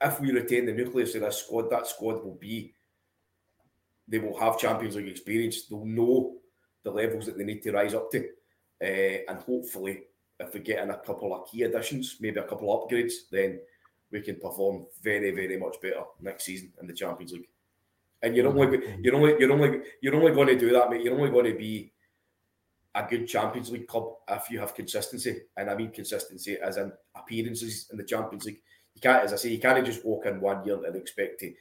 if we retain the nucleus of this squad, that squad will be they will have Champions League experience. They'll know the levels that they need to rise up to, uh, and hopefully, if we get in a couple of key additions, maybe a couple of upgrades, then we can perform very, very much better next season in the Champions League. And you're only you're only you're only you're only going to do that, mate. You're only going to be a good Champions League club if you have consistency, and I mean consistency as in appearances in the Champions League. You can't, as I say, you can't just walk in one year and expect to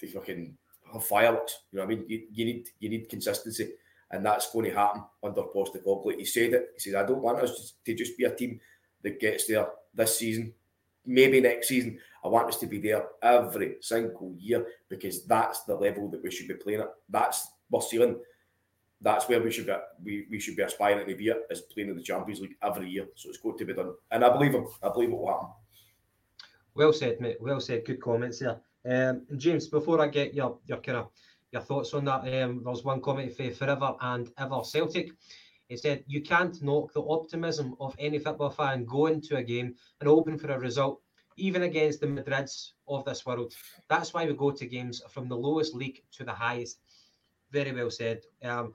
to fucking have fireworks. You know what I mean? You, you need you need consistency, and that's going to happen under Postecoglou. He said it. He said, "I don't want us to just be a team that gets there this season, maybe next season. I want us to be there every single year because that's the level that we should be playing at. That's we're ceiling. That's where we should be. We, we should be aspiring to be at is playing in the Champions League every year. So it's got to be done, and I believe him. I believe it will happen. Well said, mate. Well said. Good comments there. Um, James, before I get your your kind of your thoughts on that, um, there's one comment for Forever and Ever Celtic. He said, You can't knock the optimism of any football fan going to a game and hoping for a result, even against the Madrids of this world. That's why we go to games from the lowest league to the highest. Very well said. Um,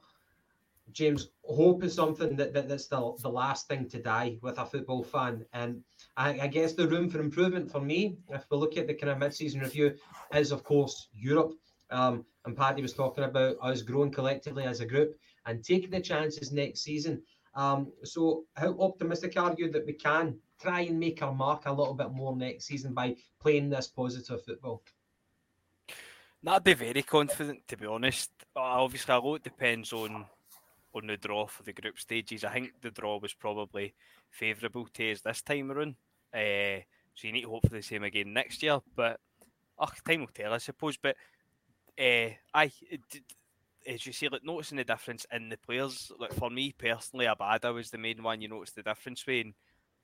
James, hope is something that, that that's the, the last thing to die with a football fan. And I, I guess the room for improvement for me, if we look at the kind of mid-season review, is of course Europe. Um, and Paddy was talking about us growing collectively as a group and taking the chances next season. Um, so, how optimistic are you that we can try and make our mark a little bit more next season by playing this positive football? I'd be very confident, to be honest. Obviously, a lot depends on on the draw for the group stages. I think the draw was probably favourable to us this time around. Uh, so you need to hope for the same again next year. But oh, time will tell, I suppose. But uh, I, as you see, like noticing the difference in the players. Like for me personally, Abada was the main one. You notice the difference between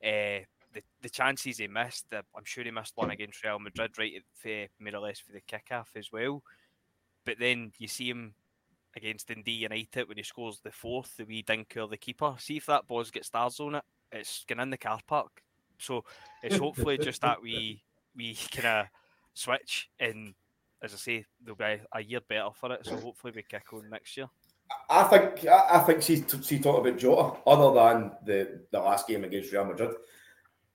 uh, the the chances he missed. Uh, I'm sure he missed one against Real Madrid, right, for, more or less for the kick-off as well. But then you see him against Dundee United when he scores the fourth, the wee dinker, the keeper. See if that ball gets stars on it, it's going in the car park. So it's hopefully just that we we kind of switch and as I say, they'll be a year better for it. So hopefully we kick on next year. I think I think she she talked about Jota other than the, the last game against Real Madrid,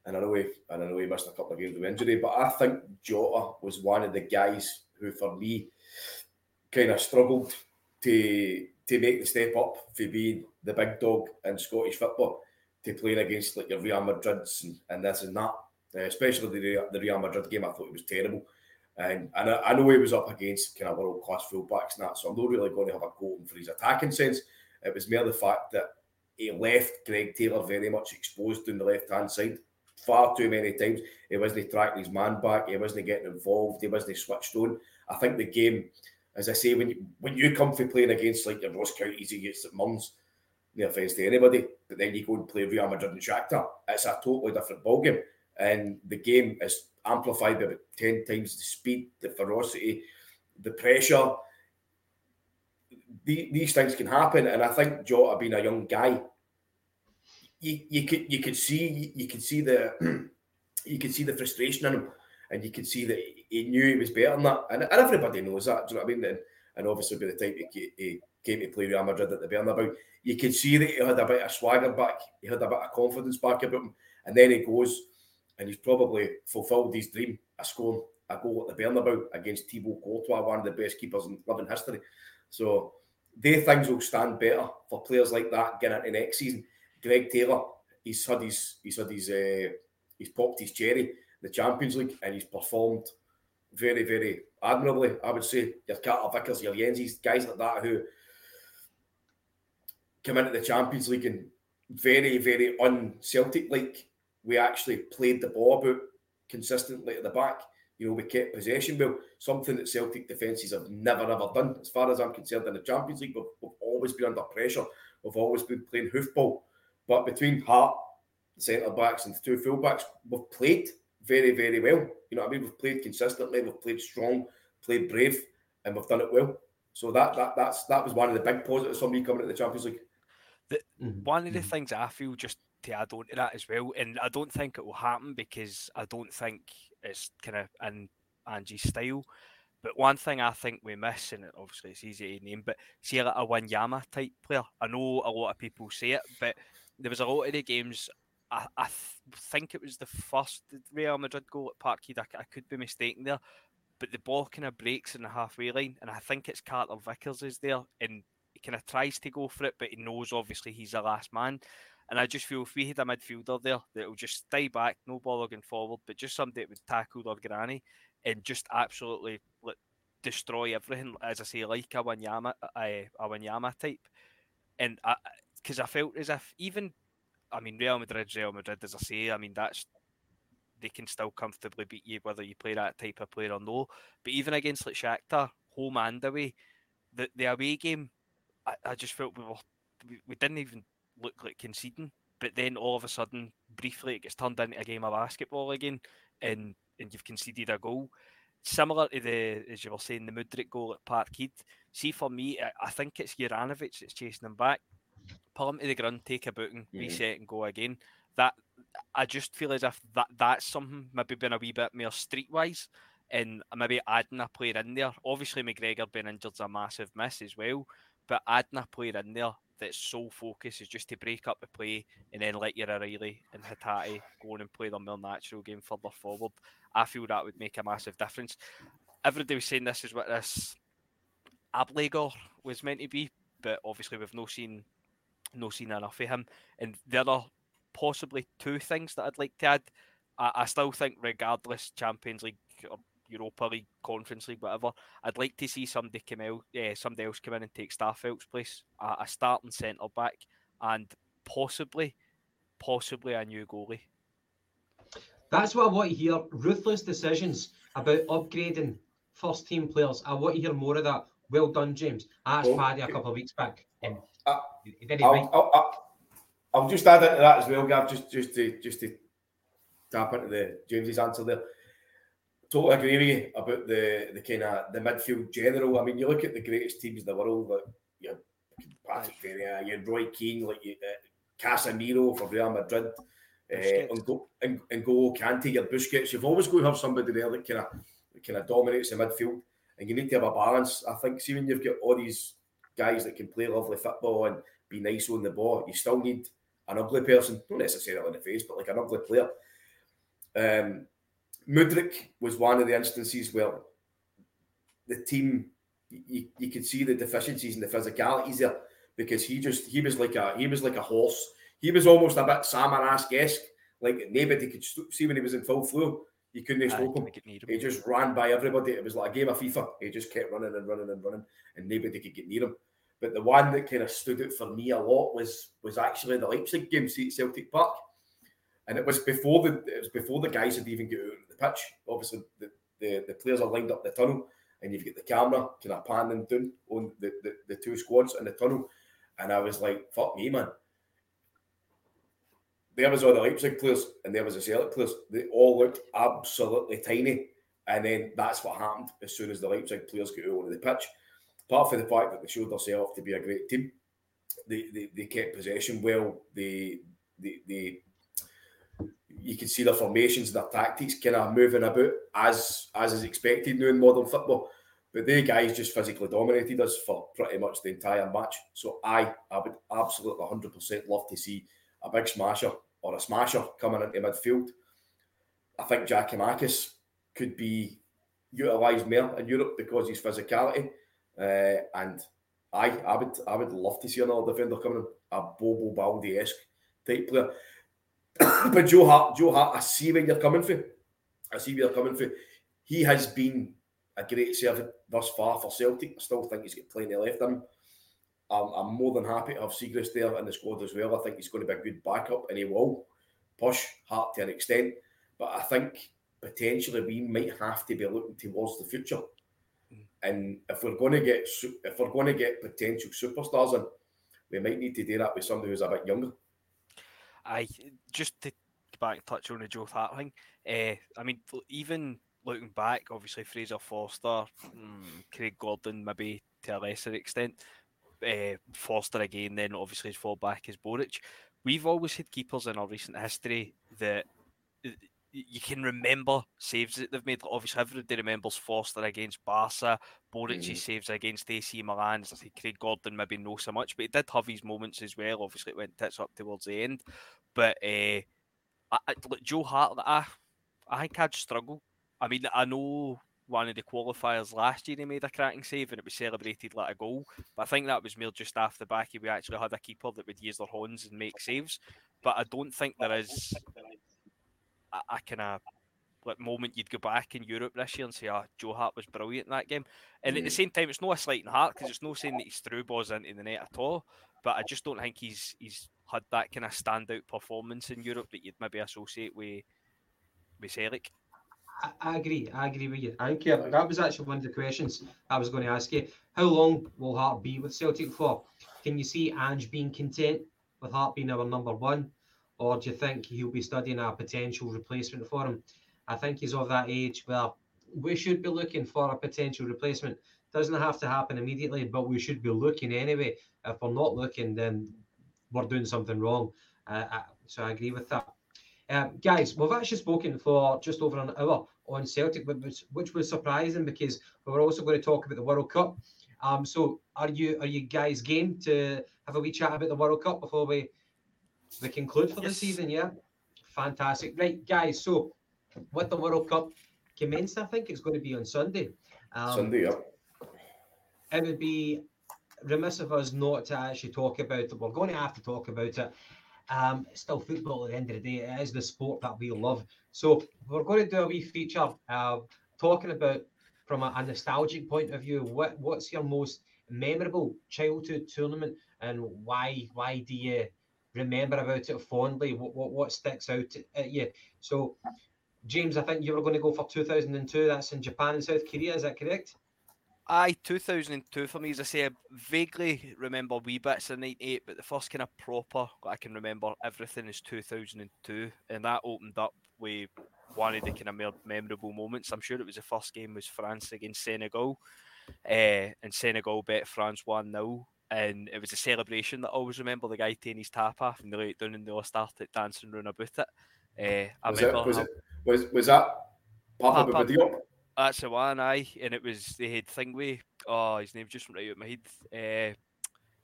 and I know he and I know he missed a couple of games with injury, but I think Jota was one of the guys who, for me, kind of struggled to to make the step up for being the big dog in Scottish football to playing against like your Real Madrids and, and this and that. Uh, especially the the Real Madrid game, I thought it was terrible. And, and I, I, know he was up against kind of world class fullbacks and that, so I'm not really going to have a go for his attacking sense. It was more the fact that he left Greg Taylor very much exposed on the left hand side far too many times. He wasn't tracking his man back, he wasn't getting involved, he wasn't switched on. I think the game, as I say, when you, when you come for playing against like your Ross Counties against the Mums, no offence to anybody, but then you go and play Real Madrid and Shakhtar, it's a totally different ballgame. And the game is amplified by about 10 times the speed, the ferocity, the pressure. The, these things can happen. And I think Jota being a young guy, you, you could you could see you could see the you could see the frustration in him and you could see that he knew he was better than that. And, and everybody knows that, do you know what I mean? And, and obviously by the time he, he came to play Real Madrid at the Bernabeu, you could see that he had a bit of swagger back, he had a bit of confidence back about him. And then he goes and he's probably fulfilled his dream of scoring a goal at the Bernabeu against Thibaut Courtois, one of the best keepers in living history. So they things will stand better for players like that getting into next season. Greg Taylor, he's had his he's had his uh, he's popped his cherry the Champions League and he's performed very very admirably. I would say your Carter Vickers, your Yensis, guys like that who come into the Champions League and very very un Celtic like we actually played the ball about consistently at the back. You know, we kept possession well, something that Celtic defences have never ever done. As far as I'm concerned, in the Champions League, we've, we've always been under pressure. We've always been playing hoofball. But between Hart, centre backs, and the two full backs, we've played very, very well. You know what I mean? We've played consistently, we've played strong, played brave, and we've done it well. So that that that's that was one of the big positives for me coming to the Champions League. The, mm-hmm. One of the mm-hmm. things I feel just to add on to that as well. And I don't think it will happen because I don't think it's kind of in Ange's style. But one thing I think we miss, and obviously it's easy to name, but see like a Wanyama type player. I know a lot of people say it, but there was a lot of the games. I, I th- think it was the first Real Madrid goal at Parkhead. I, I could be mistaken there, but the ball kind of breaks in the halfway line, and I think it's Carter Vickers is there, and he kind of tries to go for it, but he knows obviously he's the last man. And I just feel if we had a midfielder there that will just stay back, no ball going forward, but just somebody that would tackle their granny and just absolutely like, destroy everything, as I say, like a Wanyama, a, a Wanyama type. And because I, I, felt as if even, I mean, Real Madrid, Real Madrid, as I say, I mean, that's they can still comfortably beat you whether you play that type of player or no. But even against like Shakhtar, home and away, the, the away game, I, I just felt we were we, didn't even look like conceding, but then all of a sudden, briefly, it gets turned into a game of basketball again, and and you've conceded a goal. similar to the as you were saying the Mudryk goal at Parkhead. See for me, I, think it's Juranovic that's chasing him back. Pull him to the ground, take a booting, mm-hmm. reset, and go again. That I just feel as if that that's something maybe been a wee bit more streetwise and maybe adding a player in there. Obviously, McGregor being injured's a massive miss as well, but adding a player in there that's sole focus is just to break up the play and then let your O'Reilly and Hatate go on and play their more natural game further forward. I feel that would make a massive difference. Everybody was saying this is what this Abildgaard was meant to be, but obviously we've not seen no seen enough of him. And there are possibly two things that I'd like to add. I, I still think, regardless, Champions League or Europa League, Conference League, whatever, I'd like to see somebody come out, yeah, somebody else come in and take Starfelt's place, a, a starting centre back, and possibly, possibly a new goalie. That's what I want to hear. Ruthless decisions about upgrading first team players. I want to hear more of that. Well done, James. I asked Paddy a couple of weeks back. And uh, did I'll, I'll, I'll, I'll, just add into that as well, Gav, just just to just to tap into the James's answer there. Totally agree with you about the the kind of the midfield general. I mean, you look at the greatest teams in the world, like you Patrick Vieira, you Roy Keane, like you, uh, Casemiro for Real Madrid, uh, and go and, and go Kante, your Busquets. You've always got to have somebody there that kind of kind of dominates the midfield and you need to have a balance. I think, see, when you've got all these guys that can play lovely football and be nice on the ball, you still need an ugly person, not necessarily in the face, but like an ugly player. Um, Mudryk was one of the instances where the team, you, you could see the deficiencies and the physicalities there because he just he was like a he was like a horse. He was almost a bit Samaras esque. Like nobody could see when he was in full flow. You couldn't stop him. He just ran by everybody. It was like a game of FIFA. He just kept running and running and running, and nobody could get near him. But the one that kind of stood out for me a lot was was actually the Leipzig game, see Celtic Park, and it was before the it was before the guys had even got out of the pitch. Obviously, the, the, the players are lined up the tunnel, and you've got the camera kind of panning down on the, the, the two squads in the tunnel, and I was like, "Fuck me, man." There was all the Leipzig players and there was the Celtic players. They all looked absolutely tiny. And then that's what happened as soon as the Leipzig players got out onto the pitch. Apart from the fact that they showed themselves to be a great team, they, they, they kept possession well. They, they, they, you can see their formations, their tactics kind of moving about as as is expected now in modern football. But they guys just physically dominated us for pretty much the entire match. So I, I would absolutely 100% love to see a big smasher or a smasher coming into midfield. I think Giakoumakis could be utilised more in Europe because his physicality. Uh, and I, I would, I would love to see another defender coming in, a Bobo Baldé-esque type player. but Joe Hart, Joe Hart, I see where you're coming from. I see where you're coming from. He has been a great servant thus far for Celtic. I still think he's got plenty left in him. I'm, I'm more than happy to have Siegrist there in the squad as well. I think he's going to be a good backup and he will push Hart to an extent. But I think potentially we might have to be looking towards the future. Mm. And if we're going to get if we're going to get potential superstars in, we might need to do that with somebody who's a bit younger. I just to back and touch on the Joe Hart thing. Uh, I mean, even looking back, obviously Fraser Forster, hmm, Craig Gordon, maybe to a lesser extent uh, Forster again, then obviously his fallback is Boruc. We've always had keepers in our recent history that you can remember saves that they've made. Obviously, everybody remembers Forster against Barca, Boruc's mm. saves against AC Milan. I think Craig Gordon maybe know so much, but he did have his moments as well. Obviously, it went tits up towards the end. But uh, I, I, Joe Hart, I, I think I'd struggle. I mean, I know one of the qualifiers last year he made a cracking save and it was celebrated like a goal. But I think that was more just after the back we actually had a keeper that would use their horns and make saves. But I don't think there is a, a kind of like moment you'd go back in Europe this year and say, "Ah, oh, Joe Hart was brilliant in that game." And at the mm. same time, it's not a slight in Hart because it's no saying that he's threw balls into the net at all. But I just don't think he's he's had that kind of standout performance in Europe that you'd maybe associate with with Celtic. I, agree. I agree with you. Thank you. That was actually one of the questions I was going to ask you. How long will Hart be with Celtic for? Can you see Ange being content with Hart being our number one? Or do you think he'll be studying a potential replacement for him? I think he's of that age where we should be looking for a potential replacement. Doesn't have to happen immediately, but we should be looking anyway. If we're not looking, then we're doing something wrong. Uh, so I agree with that. Um, guys, we've actually spoken for just over an hour on Celtic, which, which was surprising because we were also going to talk about the World Cup. Um, so are you are you guys game to have a wee chat about the World Cup before we we conclude for yes. the season? Yeah, fantastic. Right, guys. So with the World Cup commenced, I think it's going to be on Sunday. Um, Sunday, yeah. It would be remiss of us not to actually talk about it. We're going to have to talk about it. Um, it's still football at the end of the day. It is the sport that we love. So we're going to do a wee feature uh, talking about from a, a, nostalgic point of view. What what's your most memorable childhood tournament, and why why do you remember about it fondly? What what, what sticks out at you? So, James, I think you were going to go for 2002. That's in Japan and South Korea. Is that correct? Aye, 2002 for me, as I say, I vaguely remember wee bits of 98, but the first kind of proper, I can remember everything is 2002, and that opened up with one of the kind of more memorable moments. I'm sure it was the first game was France against Senegal, uh, and Senegal bet France 1 0. And it was a celebration that I always remember the guy taking his tap off and they laid down and they all started dancing around about it. Uh, I was, remember it, was, it, was, was that Papa, Papa Diop? That's the one, aye. And it was the head thing with, oh, his name just went right out of my head. Uh,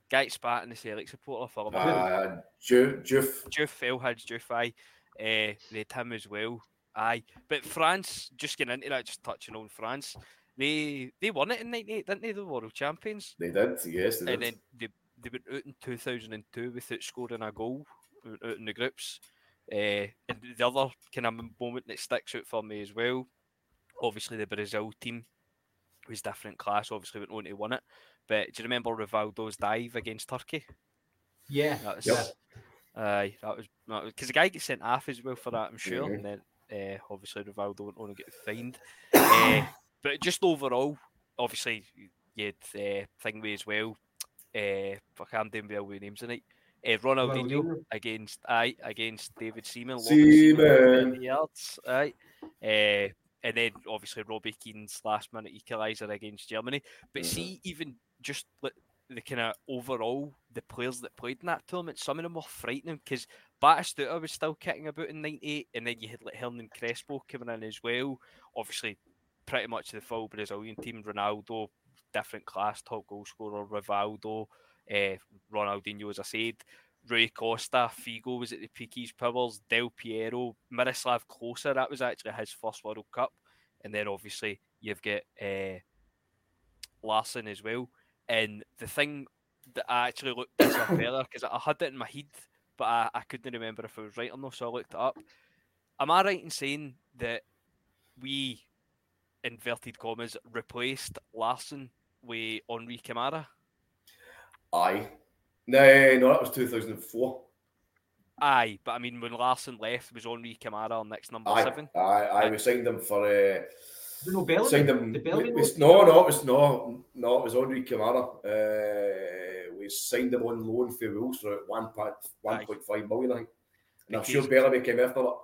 Guy Spartan, the Celtic supporter for him. Uh, Diouf. Diouf, Felhad's Diouf, aye. Uh, they had him as well. Aye. But France, just getting into that, just touching on France, they they won it in 98, didn't they? The world champions. They did, yes. They and did. then they, they went out in 2002 without scoring a goal out in the groups. Uh, and the other kind of moment that sticks out for me as well obviously the Brazil team was different class. Obviously, went on to win it. But do you remember Rivaldo's dive against Turkey? Yeah, that was. Yep. Uh, that was because the guy gets sent off as well for that, I'm sure. Mm-hmm. And then uh, obviously Rivaldo went on to get fined. uh, but just overall, obviously, you had uh, Thingway as well. Uh, fuck, I'm doing well with names tonight. Uh, Ronaldinho well, against I against David Seaman. Seaman. Yards, aye. Uh, and then obviously Robbie Keane's last minute equaliser against Germany. But mm-hmm. see, even just the, the kind of overall, the players that played in that tournament, some of them were frightening because Batistuta was still kicking about in '98, and then you had like Hernan Crespo coming in as well. Obviously, pretty much the full Brazilian team. Ronaldo, different class, top goal scorer. Rivaldo, uh, Ronaldinho, as I said. Rui Costa, Figo was at the peak of his powers, Del Piero, Miroslav Klose, that was actually his first World Cup. And then obviously you've got uh, Larsson as well. And the thing that I actually looked this up earlier, because I had it in my head, but I, I couldn't remember if I was right or not, so I looked it up. Am I right in saying that we, inverted commas, replaced Larsson with Henri Camara? Aye. No, no, that was 2004. Aye, but I mean, when Larsson left, was Henri Camara on next number aye, seven. Aye, aye, we signed him for. Uh, no, Bellamy. Signed him. The Bellamy we, no, no, it was no, no, it was Henri Camara. Uh, we signed him on loan for Wolves for one point one point five million, I think. And I'm sure Bellamy came after that.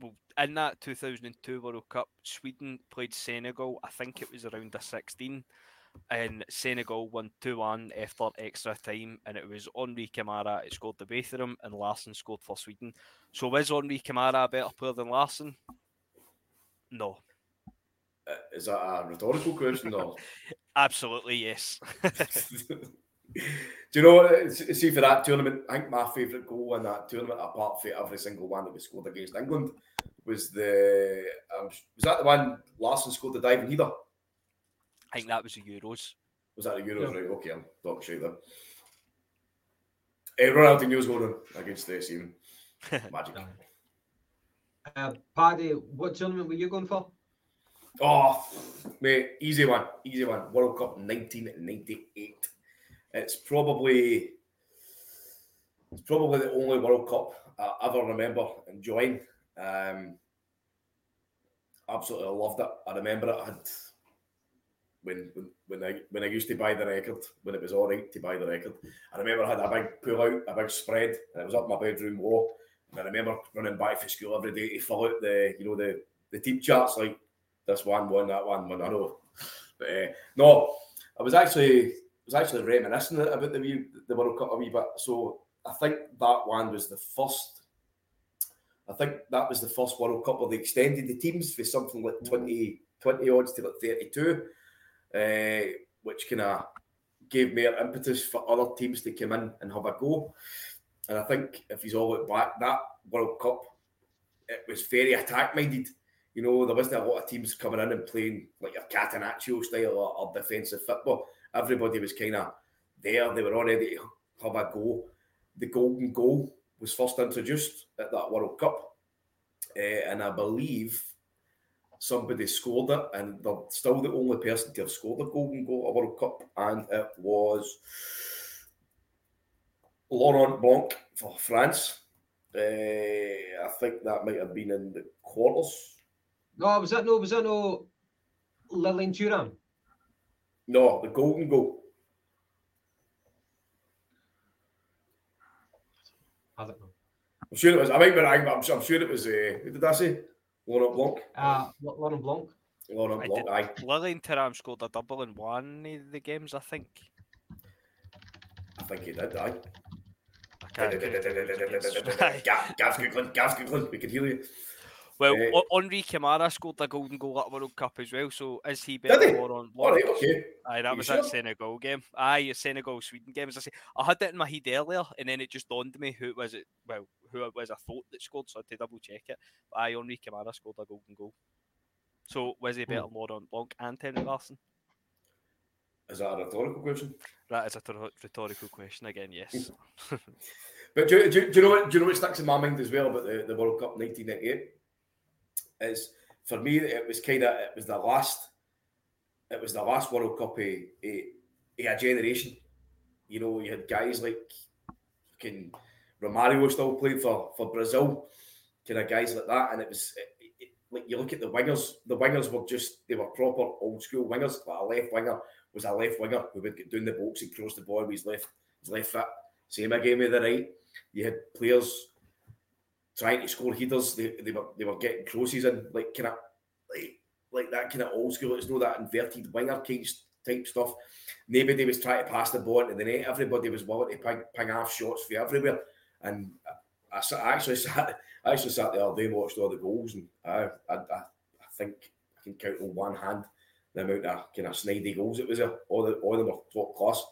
Well, in that 2002 World Cup, Sweden played Senegal. I think it was around a 16 and Senegal won 2 1 after extra time, and it was Henri Camara. It scored the both of them, and Larsson scored for Sweden. So, was Henri Camara a better player than Larsson? No. Uh, is that a rhetorical question? or? Absolutely, yes. Do you know? See, for that tournament, I think my favourite goal in that tournament, apart from every single one that was scored against England, was the. Um, was that the one Larsson scored the diving header? I think that was the Euros. Was that the Euros? Yeah. Right. Okay, I'm talking shit then. Uh, Ronaldinho's going against the team. Magic. uh, Paddy, what tournament were you going for? Oh, mate, easy one, easy one. World Cup 1998. It's probably it's probably the only World Cup I ever remember enjoying. Um, absolutely loved it. I remember it. I had when, when when I when I used to buy the record, when it was all right to buy the record. I remember I had a big pull out, a big spread, and it was up my bedroom wall. And I remember running back for school every day to fill out the you know the the team charts like this one won, that one won. I know, but uh, no, I was actually was actually reminiscing about the the World Cup a wee bit. So I think that one was the first. I think that was the first World Cup where they extended the teams for something like 20, 20 odds to like 32, uh, which kind of gave me an impetus for other teams to come in and have a go. And I think if he's all look back, that World Cup, it was very attack minded. You know, there wasn't a lot of teams coming in and playing like a Catenaccio style or, or defensive football. Everybody was kind of there. They were all ready to have a go. The golden goal was first introduced at that World Cup. Uh, and I believe somebody scored it, and they're still the only person to have scored a golden goal at World Cup, and it was Laurent Blanc for France. Uh, I think that might have been in the quarters. No, was that no? Was that no? Lilian Thuram. No, the golden goal. I don't know. I'm sure it was. I might be wrong, but I'm, I'm sure it was. Uh, who did I say? Laurent Blanc. Uh, Laurent Blanc. Laurent I Blanc. did- Aye, Lilian Thuram scored a double in one of the games, I think. I think he did. Aye. I can't Aye. Gav- Gav's googling. Gav's googling. We can hear you. Well. Eh, o- Henri Camara scored a golden goal at World Cup as well. So is he better Did he? than Laurent All Okay. Aye, that was sure? that Senegal game. Aye, Senegal Sweden game. As I say, I had that in my head earlier, and then it just dawned on me who it was it. Well, who it was I thought that scored, so I had to double check it. But aye, Henri Camara scored a golden goal. So was he hmm. better than Laurent Blanc and Terry Larsson? Is that a rhetorical question? That is a tor- rhetorical question again. Yes. Hmm. But do, do, do you know what? Do you know what sticks in my mind as well about the, the World Cup 1998? Is for me it was kind of it was the last it was the last World Cup of, of, of a generation. You know, you had guys like fucking Romario still played for for Brazil, kind of guys like that, and it was it, like you look at the wingers. The wingers were just they were proper old school wingers. Like a left winger was a left winger who would get down the box and cross the ball with his left his left foot. Same again with the right. You had players trying to score headers. They, they were they were getting crosses in like kind of like like that kind of old school. It's no that inverted winger kind type stuff. Nobody was trying to pass the ball into the net. Everybody was willing to ping, ping off shots for everywhere. And I, I, actually sat I actually sat the other day watched all the goals, and I I, I, I think I can count on one hand the amount of kind of snidey goals it was. All the all of them were top class.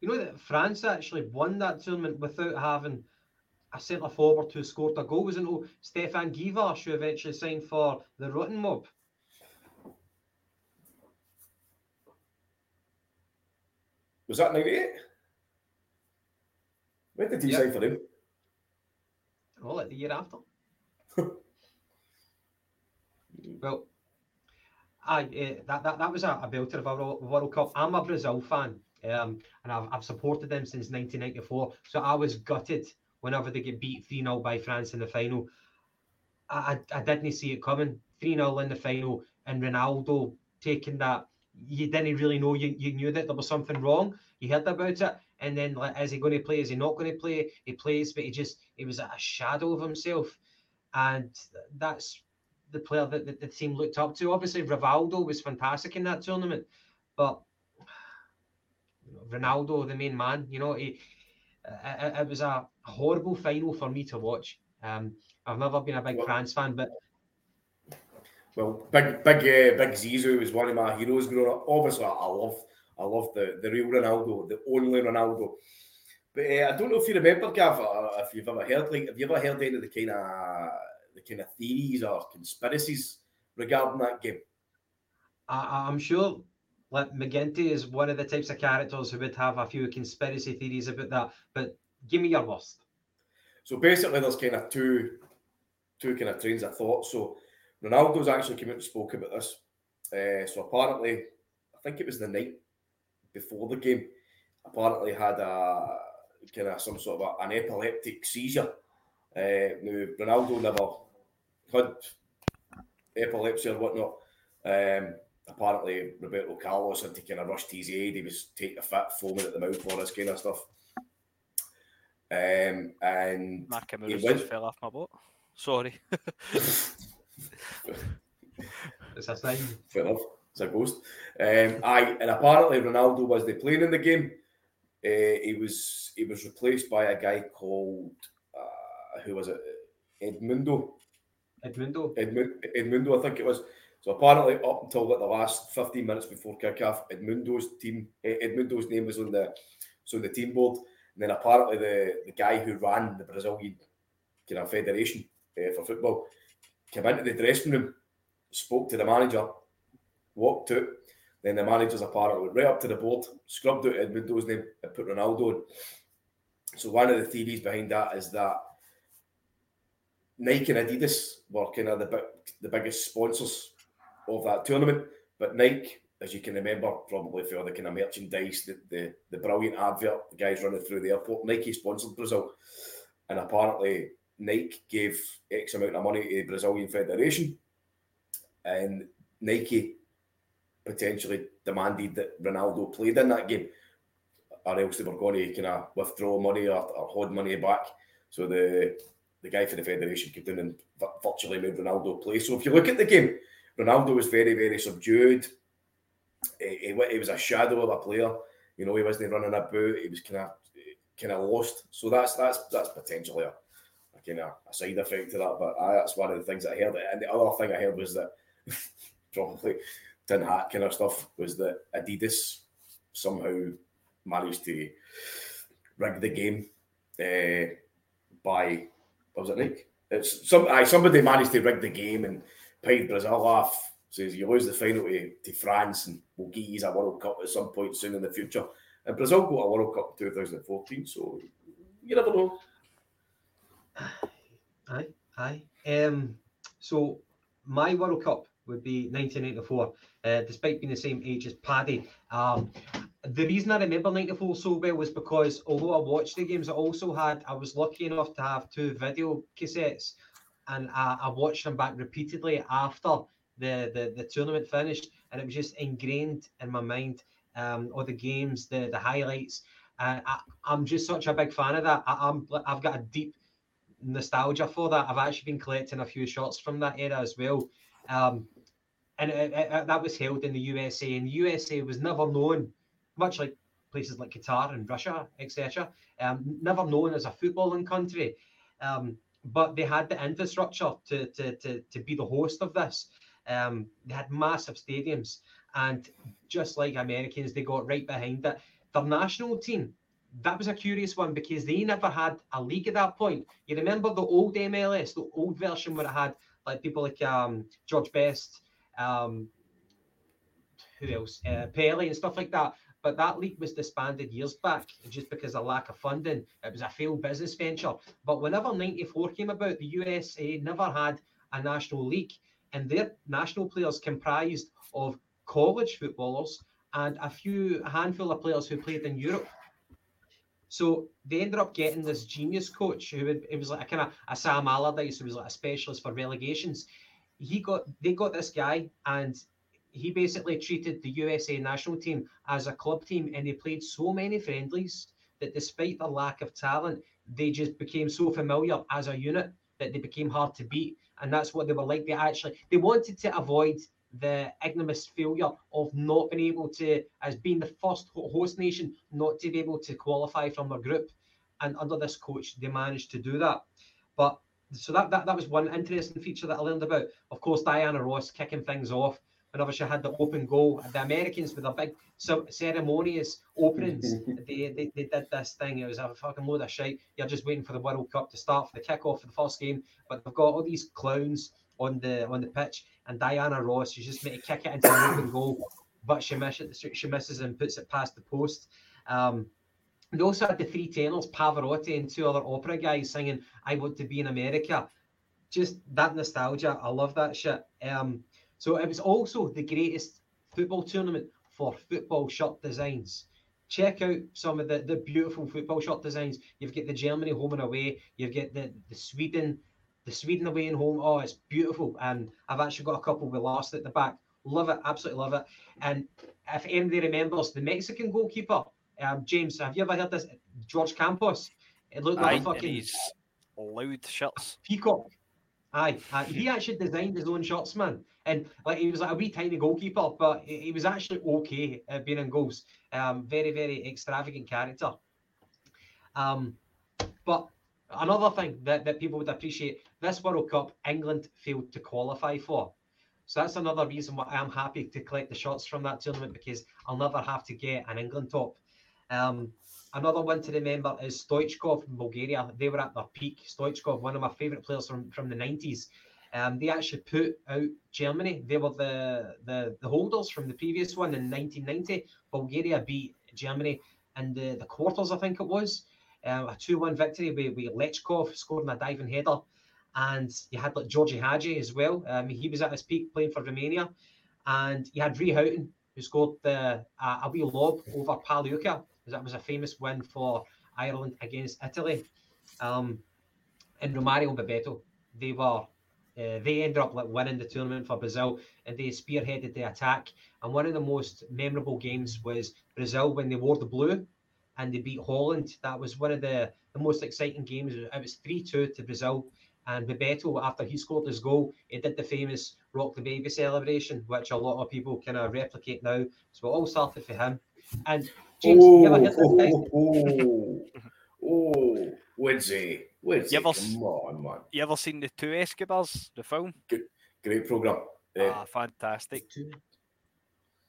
You know that France actually won that tournament without having a centre forward who scored a goal. Wasn't it Stéphane Guivarc'h who eventually signed for the Rotten Mob? Was that ninety eight? When did he Yeah. sign for him? Oh, like the year after. well, I uh, that, that that was a, a belter of a World World Cup. I'm a Brazil fan, um, and I've, I've supported them since 1994. So I was gutted whenever they get beat 3 0 by France in the final. I, I, didn't see it coming. 3 0 in the final, and Ronaldo taking that. You didn't really know. You, you knew that there was something wrong. You heard about it, and then like, is he going to play? Is he not going to play? He plays, but he just he was a shadow of himself, and that's the player that the, the team looked up to. Obviously, Rivaldo was fantastic in that tournament, but Ronaldo, the main man, you know, he, it, it was a horrible final for me to watch. Um, I've never been a big Well- France fan, but Well, big, big, uh, big Zizou was one of my heroes growing up. Obviously, I love, I love the the real Ronaldo, the only Ronaldo. But uh, I don't know if you remember, Gav, or if you've ever heard, like, have you ever heard any of the kind of the kind of theories or conspiracies regarding that game? I, I'm sure like McGinty is one of the types of characters who would have a few conspiracy theories about that. But give me your worst. So basically, there's kind of two, two kind of trains of thought. So Ronaldo's actually came out and spoke about this. Uh, so apparently, I think it was the night before the game. Apparently, had a kind of some sort of a, an epileptic seizure. Uh, now Ronaldo never had epilepsy or whatnot. Um, apparently, Roberto Carlos had to kind of rush to his aid. He was taking a fit, foaming at the mouth, for this kind of stuff. Um, and Mark He Camus went- just fell off my boat. Sorry. it's a sign. Fair enough. It's a ghost. Um, aye, and apparently Ronaldo was the playing in the game. Uh, he was he was replaced by a guy called uh, who was it? Edmundo. Edmundo. Edmund, Edmundo, I think it was. So apparently, up until like the last 15 minutes before kickoff, Edmundo's team, Edmundo's name was on the so the team board. And then apparently the, the guy who ran the Brazilian kind of federation uh, for football came into the dressing room, spoke to the manager, walked out. Then the managers apparently went right up to the board, scrubbed out Edmundo's name, and put Ronaldo on. So one of the theories behind that is that Nike and Adidas were kind of the the biggest sponsors of that tournament. But Nike, as you can remember, probably for the kind of merchandise, the, the, the brilliant advert, the guys running through the airport, Nike sponsored Brazil. And apparently Nike gave X amount of money to the Brazilian Federation. And Nike potentially demanded that Ronaldo played in that game, or else they were going to kind of withdraw money or, or hold money back. So the the guy for the federation came down and virtually made Ronaldo play. So if you look at the game, Ronaldo was very, very subdued. He, he, he was a shadow of a player. You know, he wasn't running about. He was kind of kind of lost. So that's that's that's potentially a, a kind of a side effect to that. But uh, that's one of the things I heard. And the other thing I heard was that probably tin hat kind of stuff was that Adidas somehow managed to rig the game uh, by what was it Nick? It's some aye, somebody managed to rig the game and paid Brazil off. Says you lose the final to, to France and we'll get you a World Cup at some point soon in the future. And Brazil got a World Cup in 2014, so you never know. Aye, aye. Um, so my World Cup would be 1994, uh, despite being the same age as Paddy. Um, the reason I remember 94 so well was because although I watched the games, I also had, I was lucky enough to have two video cassettes and I, I watched them back repeatedly after the, the, the tournament finished. And it was just ingrained in my mind, um, all the games, the, the highlights. Uh, I, I'm just such a big fan of that. I, I'm, I've got a deep nostalgia for that. I've actually been collecting a few shots from that era as well. Um, and it, it, that was held in the USA, and the USA was never known much like places like Qatar and Russia, etc., um, never known as a footballing country. Um, but they had the infrastructure to, to, to, to be the host of this. Um, they had massive stadiums, and just like Americans, they got right behind it. Their national team, that was a curious one because they never had a league at that point. You remember the old MLS, the old version where it had like people like um, George Best, um, who else, uh, Pele and stuff like that. But that league was disbanded years back just because of lack of funding. It was a failed business venture. But whenever 94 came about, the USA never had a national league. And their national players comprised of college footballers and a few a handful of players who played in Europe. So they ended up getting this genius coach who would, it was like a kind of a Sam Allardyce who was like a specialist for relegations. He got they got this guy and he basically treated the USA national team as a club team, and they played so many friendlies that despite the lack of talent, they just became so familiar as a unit that they became hard to beat. And that's what they were like. They actually they wanted to avoid the ignominious failure of not being able to, as being the first host nation, not to be able to qualify from their group. And under this coach, they managed to do that. But so that, that that was one interesting feature that I learned about. Of course, Diana Ross kicking things off whenever she had the open goal. The Americans with a big ceremonious openings, they, they, they did this thing. It was a fucking load of shit. You're just waiting for the World Cup to start for the kickoff for the first game, but they've got all these clowns on the on the pitch, and Diana Ross, she's just made to kick it into the open goal, but she misses she misses and puts it past the post. Um, they also had the three tenors, Pavarotti and two other opera guys singing "I Want to Be in America." Just that nostalgia, I love that shit. Um, so it was also the greatest football tournament for football shirt designs. Check out some of the, the beautiful football shirt designs. You've got the Germany home and away. You've got the, the Sweden, the Sweden away and home. Oh, it's beautiful. And I've actually got a couple we lost at the back. Love it, absolutely love it. And if anybody remembers the Mexican goalkeeper, um, James, have you ever heard this? George Campos. It looked like Aye, a fucking loud shirts. peacock. Aye, he actually designed his own shots, man. And like he was like a wee tiny goalkeeper, but he, he was actually okay at being in goals. Um, very, very extravagant character. Um, but another thing that, that people would appreciate this World Cup, England failed to qualify for. So that's another reason why I'm happy to collect the shots from that tournament because I'll never have to get an England top. Um, another one to remember is Stoichkov from Bulgaria. They were at their peak. Stoichkov, one of my favourite players from, from the 90s. Um, they actually put out Germany. They were the, the, the holders from the previous one in 1990. Bulgaria beat Germany in the, the quarters, I think it was. Um, a 2 1 victory with, with Lechkov scoring a diving header. And you had like Gheorghe Hagi as well. Um, he was at his peak playing for Romania. And you had Ray Houghton, who scored the, uh, a wee lob over Pagliuca. That was a famous win for Ireland against Italy. Um, and Romario Bebeto, they were uh, they ended up like winning the tournament for Brazil and they spearheaded the attack. And one of the most memorable games was Brazil when they wore the blue and they beat Holland. That was one of the, the most exciting games. It was 3 2 to Brazil. And Bebeto, after he scored his goal, he did the famous Rock the Baby celebration, which a lot of people kind of replicate now. So it all started for him. And James, oh, you ever heard this guy? oh, oh, oh, Woodsy, Woodsy, You ever come on, man. You ever seen the two Escobars, the film? Great program. Uh, Ah, fantastic.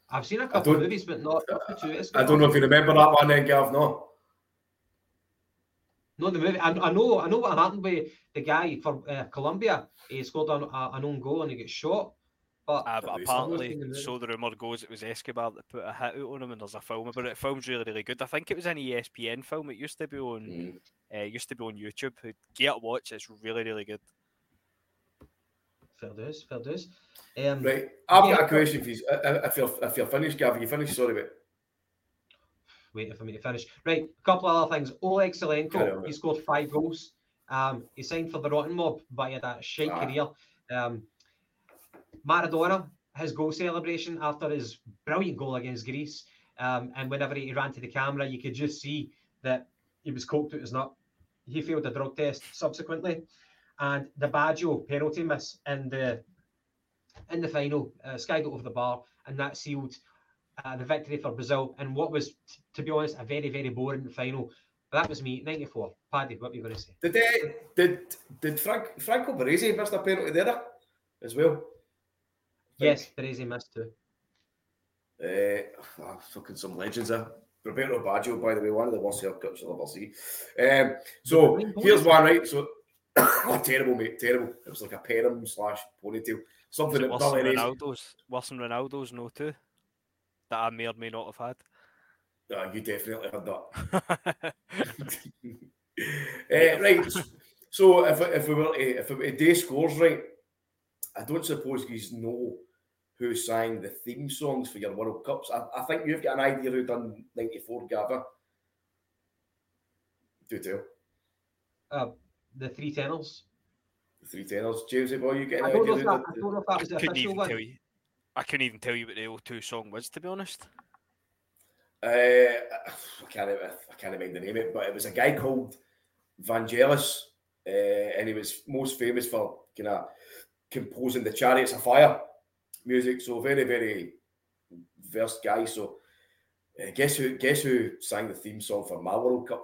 I've seen a couple of movies, but not, not the two. It's I don't know if you remember that one, then, Gav. No. No, the movie. I, I know. I know what happened with the guy from uh, Colombia. He scored an, a, an own goal and he got shot. But Uh, but know, it's not apparently, seen the movie. so the rumour goes, it was Escobar that put a hit out on him, and there's a film about it. The film's really, really good. I think it was an ESPN film. It used to be on, Mm. uh, used to be on YouTube. Get a watch. It's really, really good. fair dues, fair dues. Um, Right. I've Yeah. got a question for you. If you're, if you're finished, Gav, you finished? Sorry, but Waiting for me to finish. Right, a couple of other things. Oleg Carry on, Salenko, he scored five goals. Um, he signed for the Rotten Mob, but he had a shite Ah. career. Um, Maradona, his goal celebration after his brilliant goal against Greece, um, and whenever he ran to the camera, you could just see that he was coked out his nut. He failed the drug test subsequently, and the Baggio penalty miss in the in the final uh, skied over the bar, and that sealed uh, the victory for Brazil. And what was, t- to be honest, a very very boring final. But that was me, ninety four. Paddy, what were you going to say? did they, did did Frank Franco Baresi miss a penalty there as well? Yes, Teresi missed too. Uh, fucking some legends there. Roberto Baggio, by the way, one of the worst haircuts you'll ever see. Um, so here's one, right? So oh, terrible, mate, terrible. It was like a perm slash ponytail, Was something that worse than Billy Race. Ronaldo's? Worse than Ronaldo's, no, two That I may or may not have had. Ah, you definitely had that. Uh, right. So if if we were to, if we were to do scores right, I don't suppose he's know who sang the theme songs for your World Cups. I, I think you've got an idea who done '94, Gavin. Do tell Uh, the three tenors. the three tenors, James. Boy, you get I don't know if who that, I don't know if that was the couldn't official even one. tell you. I couldn't even tell you what the O2 song was, to be honest. Uh, I can't I can't remember the name of it, but it was a guy called Vangelis, uh, and he was most famous for kind of composing the Chariots of Fire music. So very very versed guy. So uh, guess who guess who sang the theme song for my World Cup?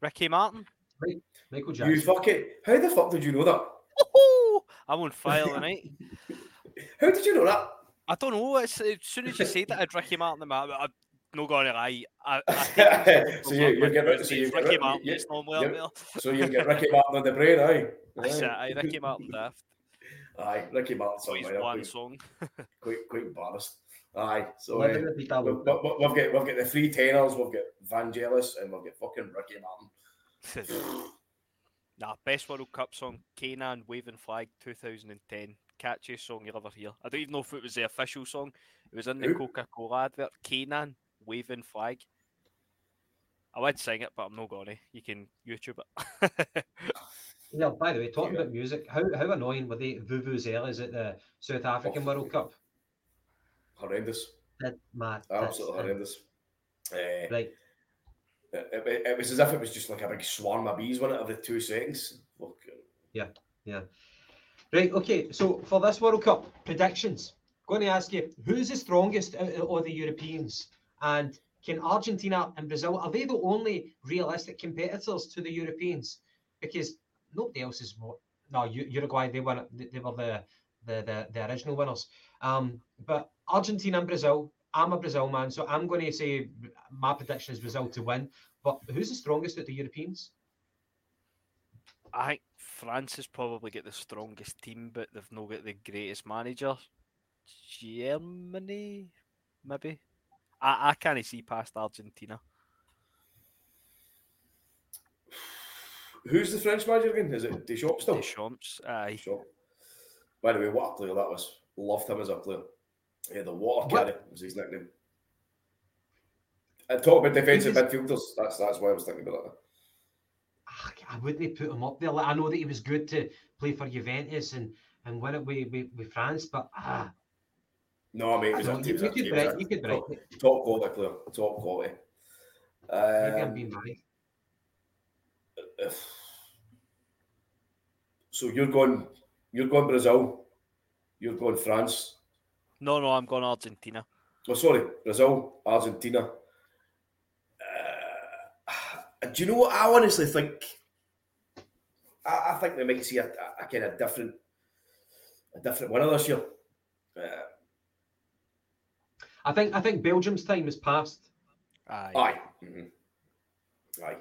Ricky Martin. Michael Jackson. You fuck it. how the fuck did you know that? Oh, I'm on fire tonight. How did you know that? I don't know. It's, as soon as you said that, I had Ricky Martin in my. I'm not going to lie. I, I think So you- you get Rick- it's so you get Ricky Rick- Martin. you- It's normally up you- there. So you get Ricky Martin on the brain, aye? That's it, aye, Ricky Martin Daft. Aye, Ricky Martin. So he's somewhere, one quite, song. quite, quite embarrassed. Aye, so. Uh, We've, we- we- we've got we've got the three tenors, we've got Vangelis, and we've got fucking Ricky Martin. nah, best World Cup song, K'naan Waving Flag 2010. Catchiest song you'll ever hear. I don't even know if it was the official song. It was in the Coca Cola advert. K'naan Waving Flag. I would sing it, but I'm not going to. You can YouTube it. Yeah, by the way, talking Yeah. about music, how, how annoying were the vuvuzelas at the South African Oh. World Cup? Horrendous, That mad. absolutely horrendous. Uh, Right. it, it- it was as if it was just like a big swarm of bees, wasn't it, every two seconds? Fucking Yeah, yeah. Right, okay. So for this World Cup predictions, I'm going to ask you who's the strongest out of all the Europeans, and can Argentina and Brazil are they the only realistic competitors to the Europeans? Because nobody else is. No, Uruguay they were they were the the the, the original winners. Um, but Argentina and Brazil, I'm a Brazil man, so I'm going to say my prediction is Brazil to win. But who's the strongest at the Europeans? I think France has probably got the strongest team, but they've not got the greatest manager. Germany, maybe. I, I can't see past Argentina. Who's the French manager again? Is it Deschamps still? Deschamps, aye. Deschamps. By the way, what a player that was. Loved him as a player. Yeah, the water what? carry was his nickname. I talk about defensive midfielders. That's that's why I was thinking about that. Ah, I wouldn't put him up there. I know that he was good to play for Juventus and, and win it with, with, with France, but ah. No, mate, it was, you, you, could break, you could break. Top, top quality player, top quality. Um, Maybe I'm being married. So you're going, you're going Brazil, you're going France. No, no, I'm going Argentina. Oh, sorry, Brazil, Argentina. Uh, do you know what I honestly think? I, I think we might see a, a, a, kind of different, a different winner this year. Uh, I think I think Belgium's time has passed. Aye. Aye. Mm-hmm. Aye.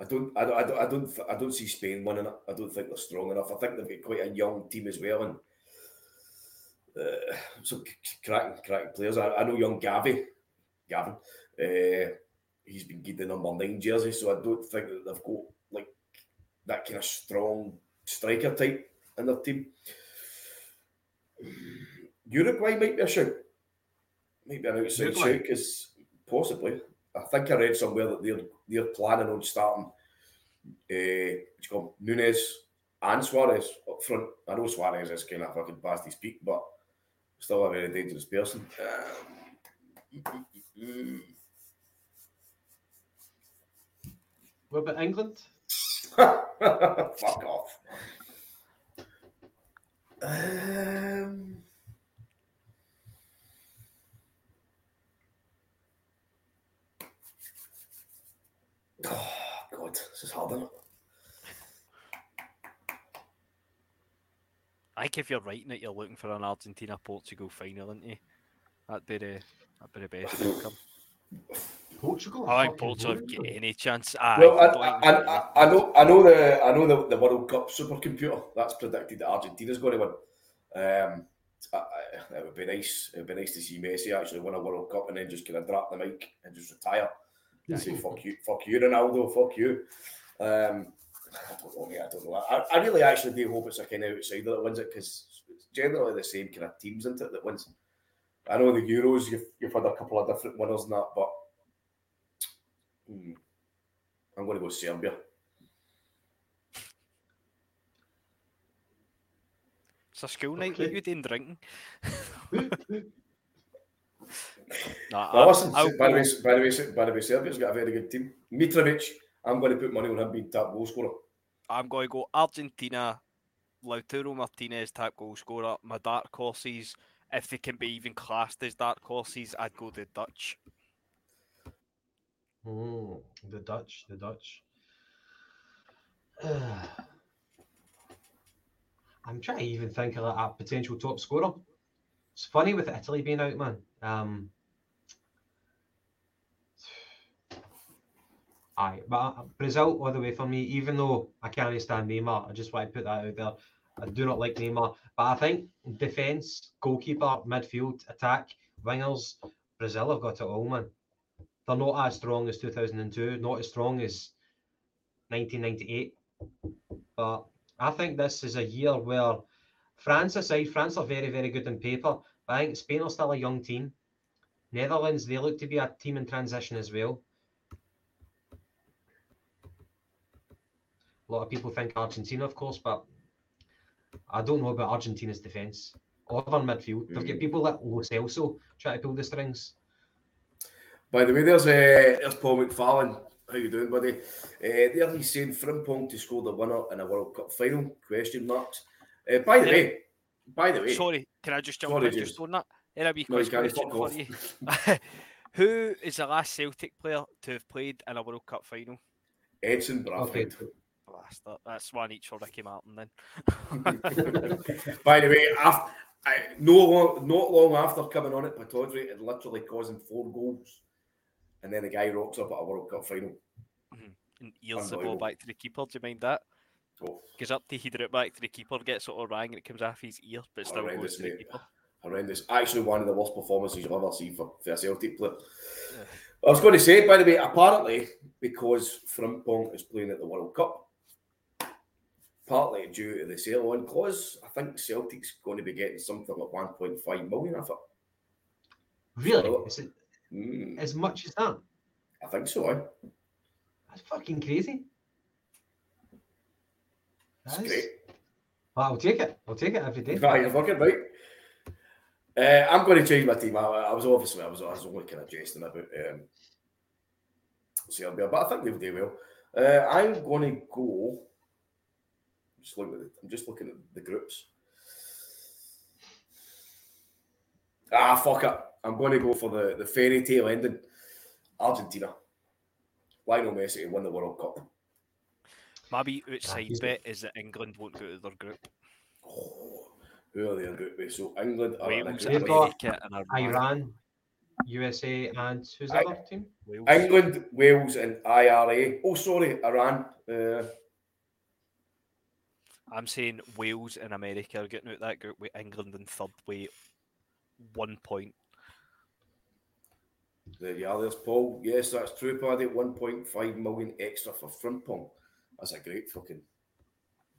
I don't, I don't, I don't, I don't, I don't see Spain winning it. I don't think they're strong enough. I think they've got quite a young team as well, and uh, some cracking, cracking players. I, I know young Gavi, Gavin. Uh, he's been getting the number nine jersey, so I don't think that they've got like that kind of strong striker type in their team. Uruguay might be a shout. Might be an outside shout because possibly. I think I read somewhere that they're they're planning on starting uh, what you call Nunez and Suarez up front. I know Suarez is kind of fucking past his peak, but still a very dangerous person. Um, what about England? Fuck off. Um, oh God, this is hard, isn't it? I think if you're writing it, you're looking for an Argentina Portugal final, aren't you? That'd be the that'd be the best outcome. Portugal. I think Portugal get any chance. I, well, I, I, I, I, know, I know the, I know the, the World Cup supercomputer that's predicted that Argentina's going to win. Um, it would be nice. It would be nice to see Messi actually win a World Cup and then just kind of drop the mic and just retire. Yeah. Say fuck you, fuck you, Ronaldo, fuck you. Um, I don't know. Yeah, I don't know. I, I really actually do hope it's a kind of outsider that wins it because it's generally the same kind of teams, isn't it, that wins. I know the Euros, you've, you've had a couple of different winners in that, but hmm, I'm going to go Serbia. It's a school night. Okay. What you doing drinking? Nah, well, listen, by, the way, by, the way, by the way, Serbia's got a very good team. Mitrovic, I'm going to put money on him being top goal scorer. I'm going to go Argentina, Lautaro Martinez top goal scorer. My dark horses, if they can be even classed as dark horses, I'd go the Dutch. Oh, the Dutch, the Dutch. I'm trying to even think of a potential top scorer. It's funny with Italy being out, man. Um, Aye, but Brazil all the way for me. Even though I can't stand Neymar, I just want to put that out there. I do not like Neymar, but I think defense, goalkeeper, midfield, attack, wingers, Brazil have got it all, man. They're not as strong as 2002, not as strong as 1998. But I think this is a year where France aside, France are very, very good on paper. But I think Spain are still a young team. Netherlands, they look to be a team in transition as well. A lot of people think Argentina, of course, but I don't know about Argentina's defence or their midfield. They've got mm. people like Lo Celso trying to pull the strings. By the way, there's uh, there's Paul McFarlane How you doing, buddy? Uh, there he's saying Frimpong to score the winner in a World Cup final? Question marks. Uh, by the Yeah. way, by the way, Sorry, can I just jump Sorry, in James. just on that? Here a wee No, you question for you. Who is the last Celtic player to have played in a World Cup final? Edson Okay. Bastard. That's one each for Ricky Martin then. By the way, after, I, no long, not long after coming on it, Pataudry had literally causing four goals, and then the guy rocks up at a World Cup final. Mm-hmm. And ears the ball back to the keeper. Do you mind that? Oh, Goes up to header it back to the keeper, gets it all rang, and it comes off his ear, but still Horrendous, goes to the mate. keeper. horrendous! Actually, one of the worst performances you've ever seen for, for a Celtic player. I was going to say, by the way, apparently because Frimpong is playing at the World Cup, partly due to the sale on clause, I think Celtic's going to be getting something like 1.5 million of it. Really? Oh. Is it Mm, as much as that? I think so. Eh? That's fucking crazy. It's That is- great. Well, I'll take it. I'll take it every day. Right, you're fucking right. Uh, I'm going to change my team. I, I was obviously I was, I was only kind of jesting about um, Serbia, but I think they'll do well. Uh, I'm going to go. Just look at the, I'm just looking at the groups. Ah, fuck it. I'm going to go for the, the fairy tale ending. Argentina. Lionel Messi to win the World Cup. Maybe outside he's- bet is that England won't go to their group. Oh, who are they in group with? So England are Wales, group They've got America, and Iran. Iran, USA, and who's the I- other team? Wales. England, Wales, and IRA. Oh, sorry, Iran. Uh, I'm saying Wales and America are getting out that group with England in third way, one point. there you are. There's Paul. Yes, that's true, Paddy. 1.5 million extra for Frimpong. That's a great fucking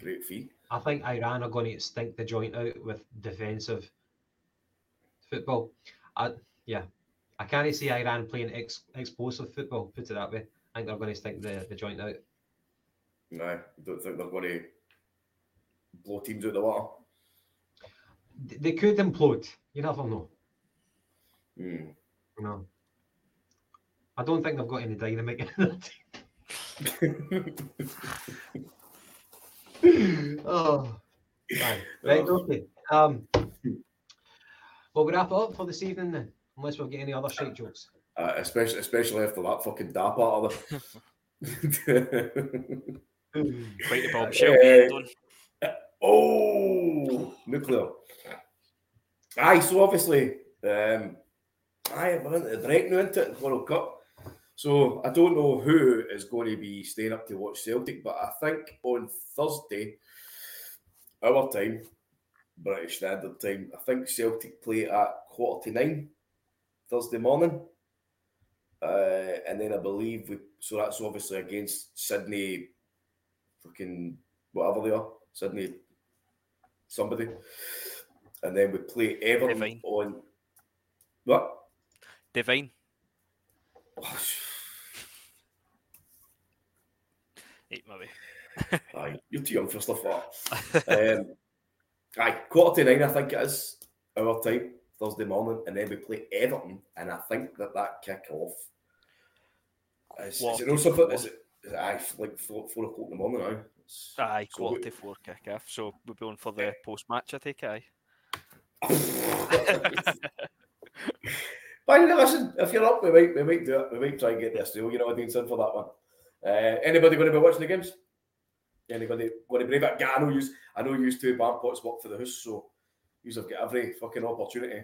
great fee. I think Iran are going to stink the joint out with defensive football. I, yeah, I can't see Iran playing ex, explosive football. Put it that way. I think they're going to stink the, the joint out. No, I don't think they're going to blow teams out the water. They could implode. You never know. Hmm. You know. I don't think they've got any dynamic in their team. oh, right. right, okay. Um, well, we wrap it up for this evening then, unless we've got any other shite jokes. Uh, especially, especially after that fucking dap out of the. Quite the bombshell. Eh, Done. Oh, nuclear. Aye, so obviously, um, aye, we're into the break now into it, World Cup. So I don't know who is going to be staying up to watch Celtic, but I think on Thursday, our time, British Standard Time, I think Celtic play at quarter to nine Thursday morning. Uh, and then I believe we, so that's obviously against Sydney, fucking whatever they are, Sydney somebody. And then we play Everton Divine. on what? Divine. Eight maybe. Aye, you're too young for stuff like that. um, aye, quarter to nine, I think it is our time Thursday morning, and then we play Everton, and I think that that kick off is, is it no to something? four. Is it, is it aye, like four, four o'clock in the morning now? It's- Aye, so quarter we- to four kick off. So we'll be on for the post match, I take it. Aye. But anyway, listen, if you're up, we might, we might do it. We might try and get the Australian audience in for that one. Uh, anybody going to be watching the games? Anybody going to brave it? Yeah, I know you. I know you two Barpots work for the house, so you have got every fucking opportunity.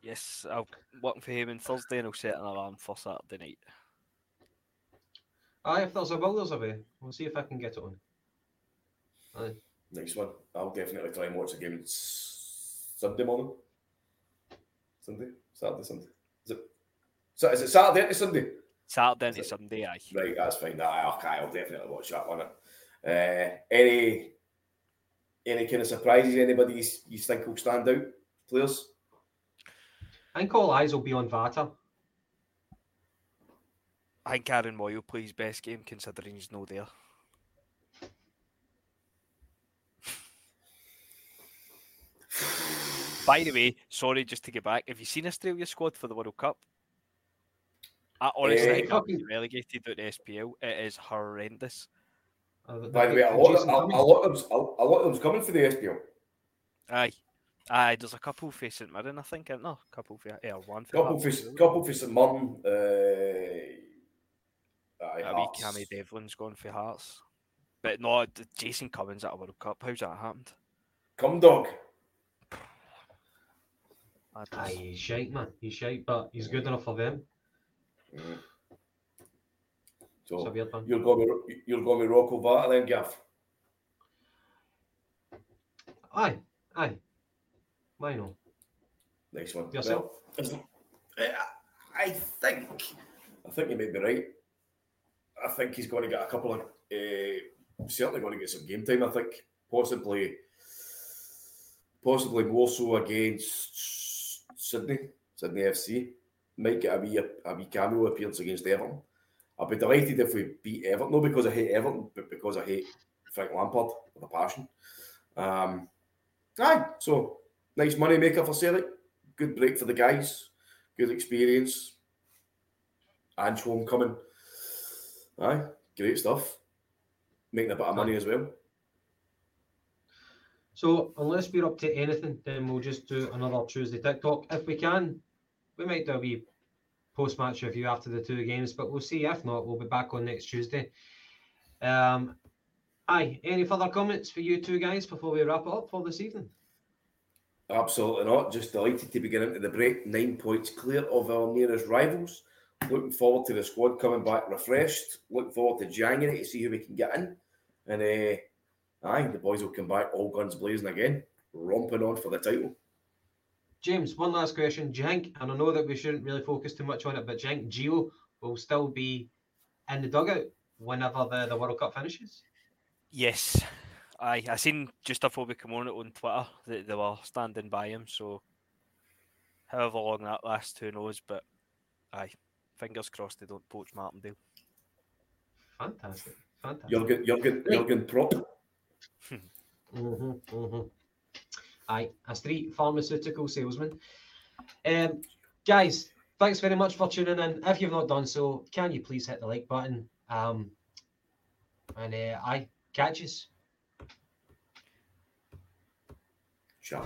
Yes, I'll work for him on Thursday and I'll set an alarm for Saturday night. Aye, if there's a will, there's a way. We'll see if I can get it on. Aye. Next one, I'll definitely try and watch the game Sunday morning. Sunday, Saturday, Sunday. Is it? So is it Saturday to Sunday? Saturday into Sunday, aye. Right, that's fine. Aye, okay, I'll definitely watch that one. Uh, any any kind of surprises? Anybody you, you think will stand out? Players? I think all eyes will be on Vata. I think Aaron Mooy plays best game considering he's no there. By the way, sorry, just to get back, have you seen Australia's squad for the World Cup? I honestly Eh, think I'll be relegated to the SPL. It is horrendous. Uh, By the way, a lot, of, a, a lot of them's, a, a lot of them's coming for the SPL. Aye. Aye, there's a couple for St Mirren, I think, isn't there? A couple for yeah, one for Couple for, Hearts. couple for St Martin. Uh, aye, A wee Hearts. Cammy Devlin's gone for Hearts. But no, Jason Cummings at a World Cup. How's that happened? Come dog. I just- Aye, he's shite, man. He's shite, but he's good enough for them. Mm. It's a So weird one. you're going with you're going with Rocco Vata then, Gaff. Aye, aye. Why not? Nice one. Yourself? Well, I I think I think you may be right. I think he's going to get a couple of uh, certainly going to get some game time. I think possibly possibly more so against Sydney, Sydney FC. Might get a wee a wee cameo appearance against Everton. I'd be delighted if we beat Everton, not because I hate Everton, but because I hate Frank Lampard with a passion. Um, aye, so nice money maker for Celtic. Good break for the guys. Good experience. Ange homecoming. Aye, great stuff. Making a bit of money as well. So, unless we're up to anything, then we'll just do another Tuesday 'Tic Talk. If we can, we might do a wee post match review after the two games, but we'll see. If not, we'll be back on next Tuesday. Um, aye, any further comments for you two guys before we wrap it up for this evening? Absolutely not. Just delighted to be getting into the break. Nine points clear of our nearest rivals. Looking forward to the squad coming back refreshed. Looking forward to January to see who we can get in. And uh, aye, the boys will come back all guns blazing again, romping on for the title. James, one last question. Do you think, and I know that we shouldn't really focus too much on it, but do you think Gio will still be in the dugout whenever the, the World Cup finishes? Yes. Aye, I seen just before we come on it on Twitter that they were standing by him. So, however long that lasts, who knows? But aye, fingers crossed they don't poach Martindale. Fantastic. Fantastic. Jurgen, Jurgen, Jurgen Prop. Mm-hmm, mm-hmm. Aye, a street pharmaceutical salesman. Um, guys, thanks very much for tuning in. If you've not done so, can you please hit the like button? Um, and uh, catch us. Ciao.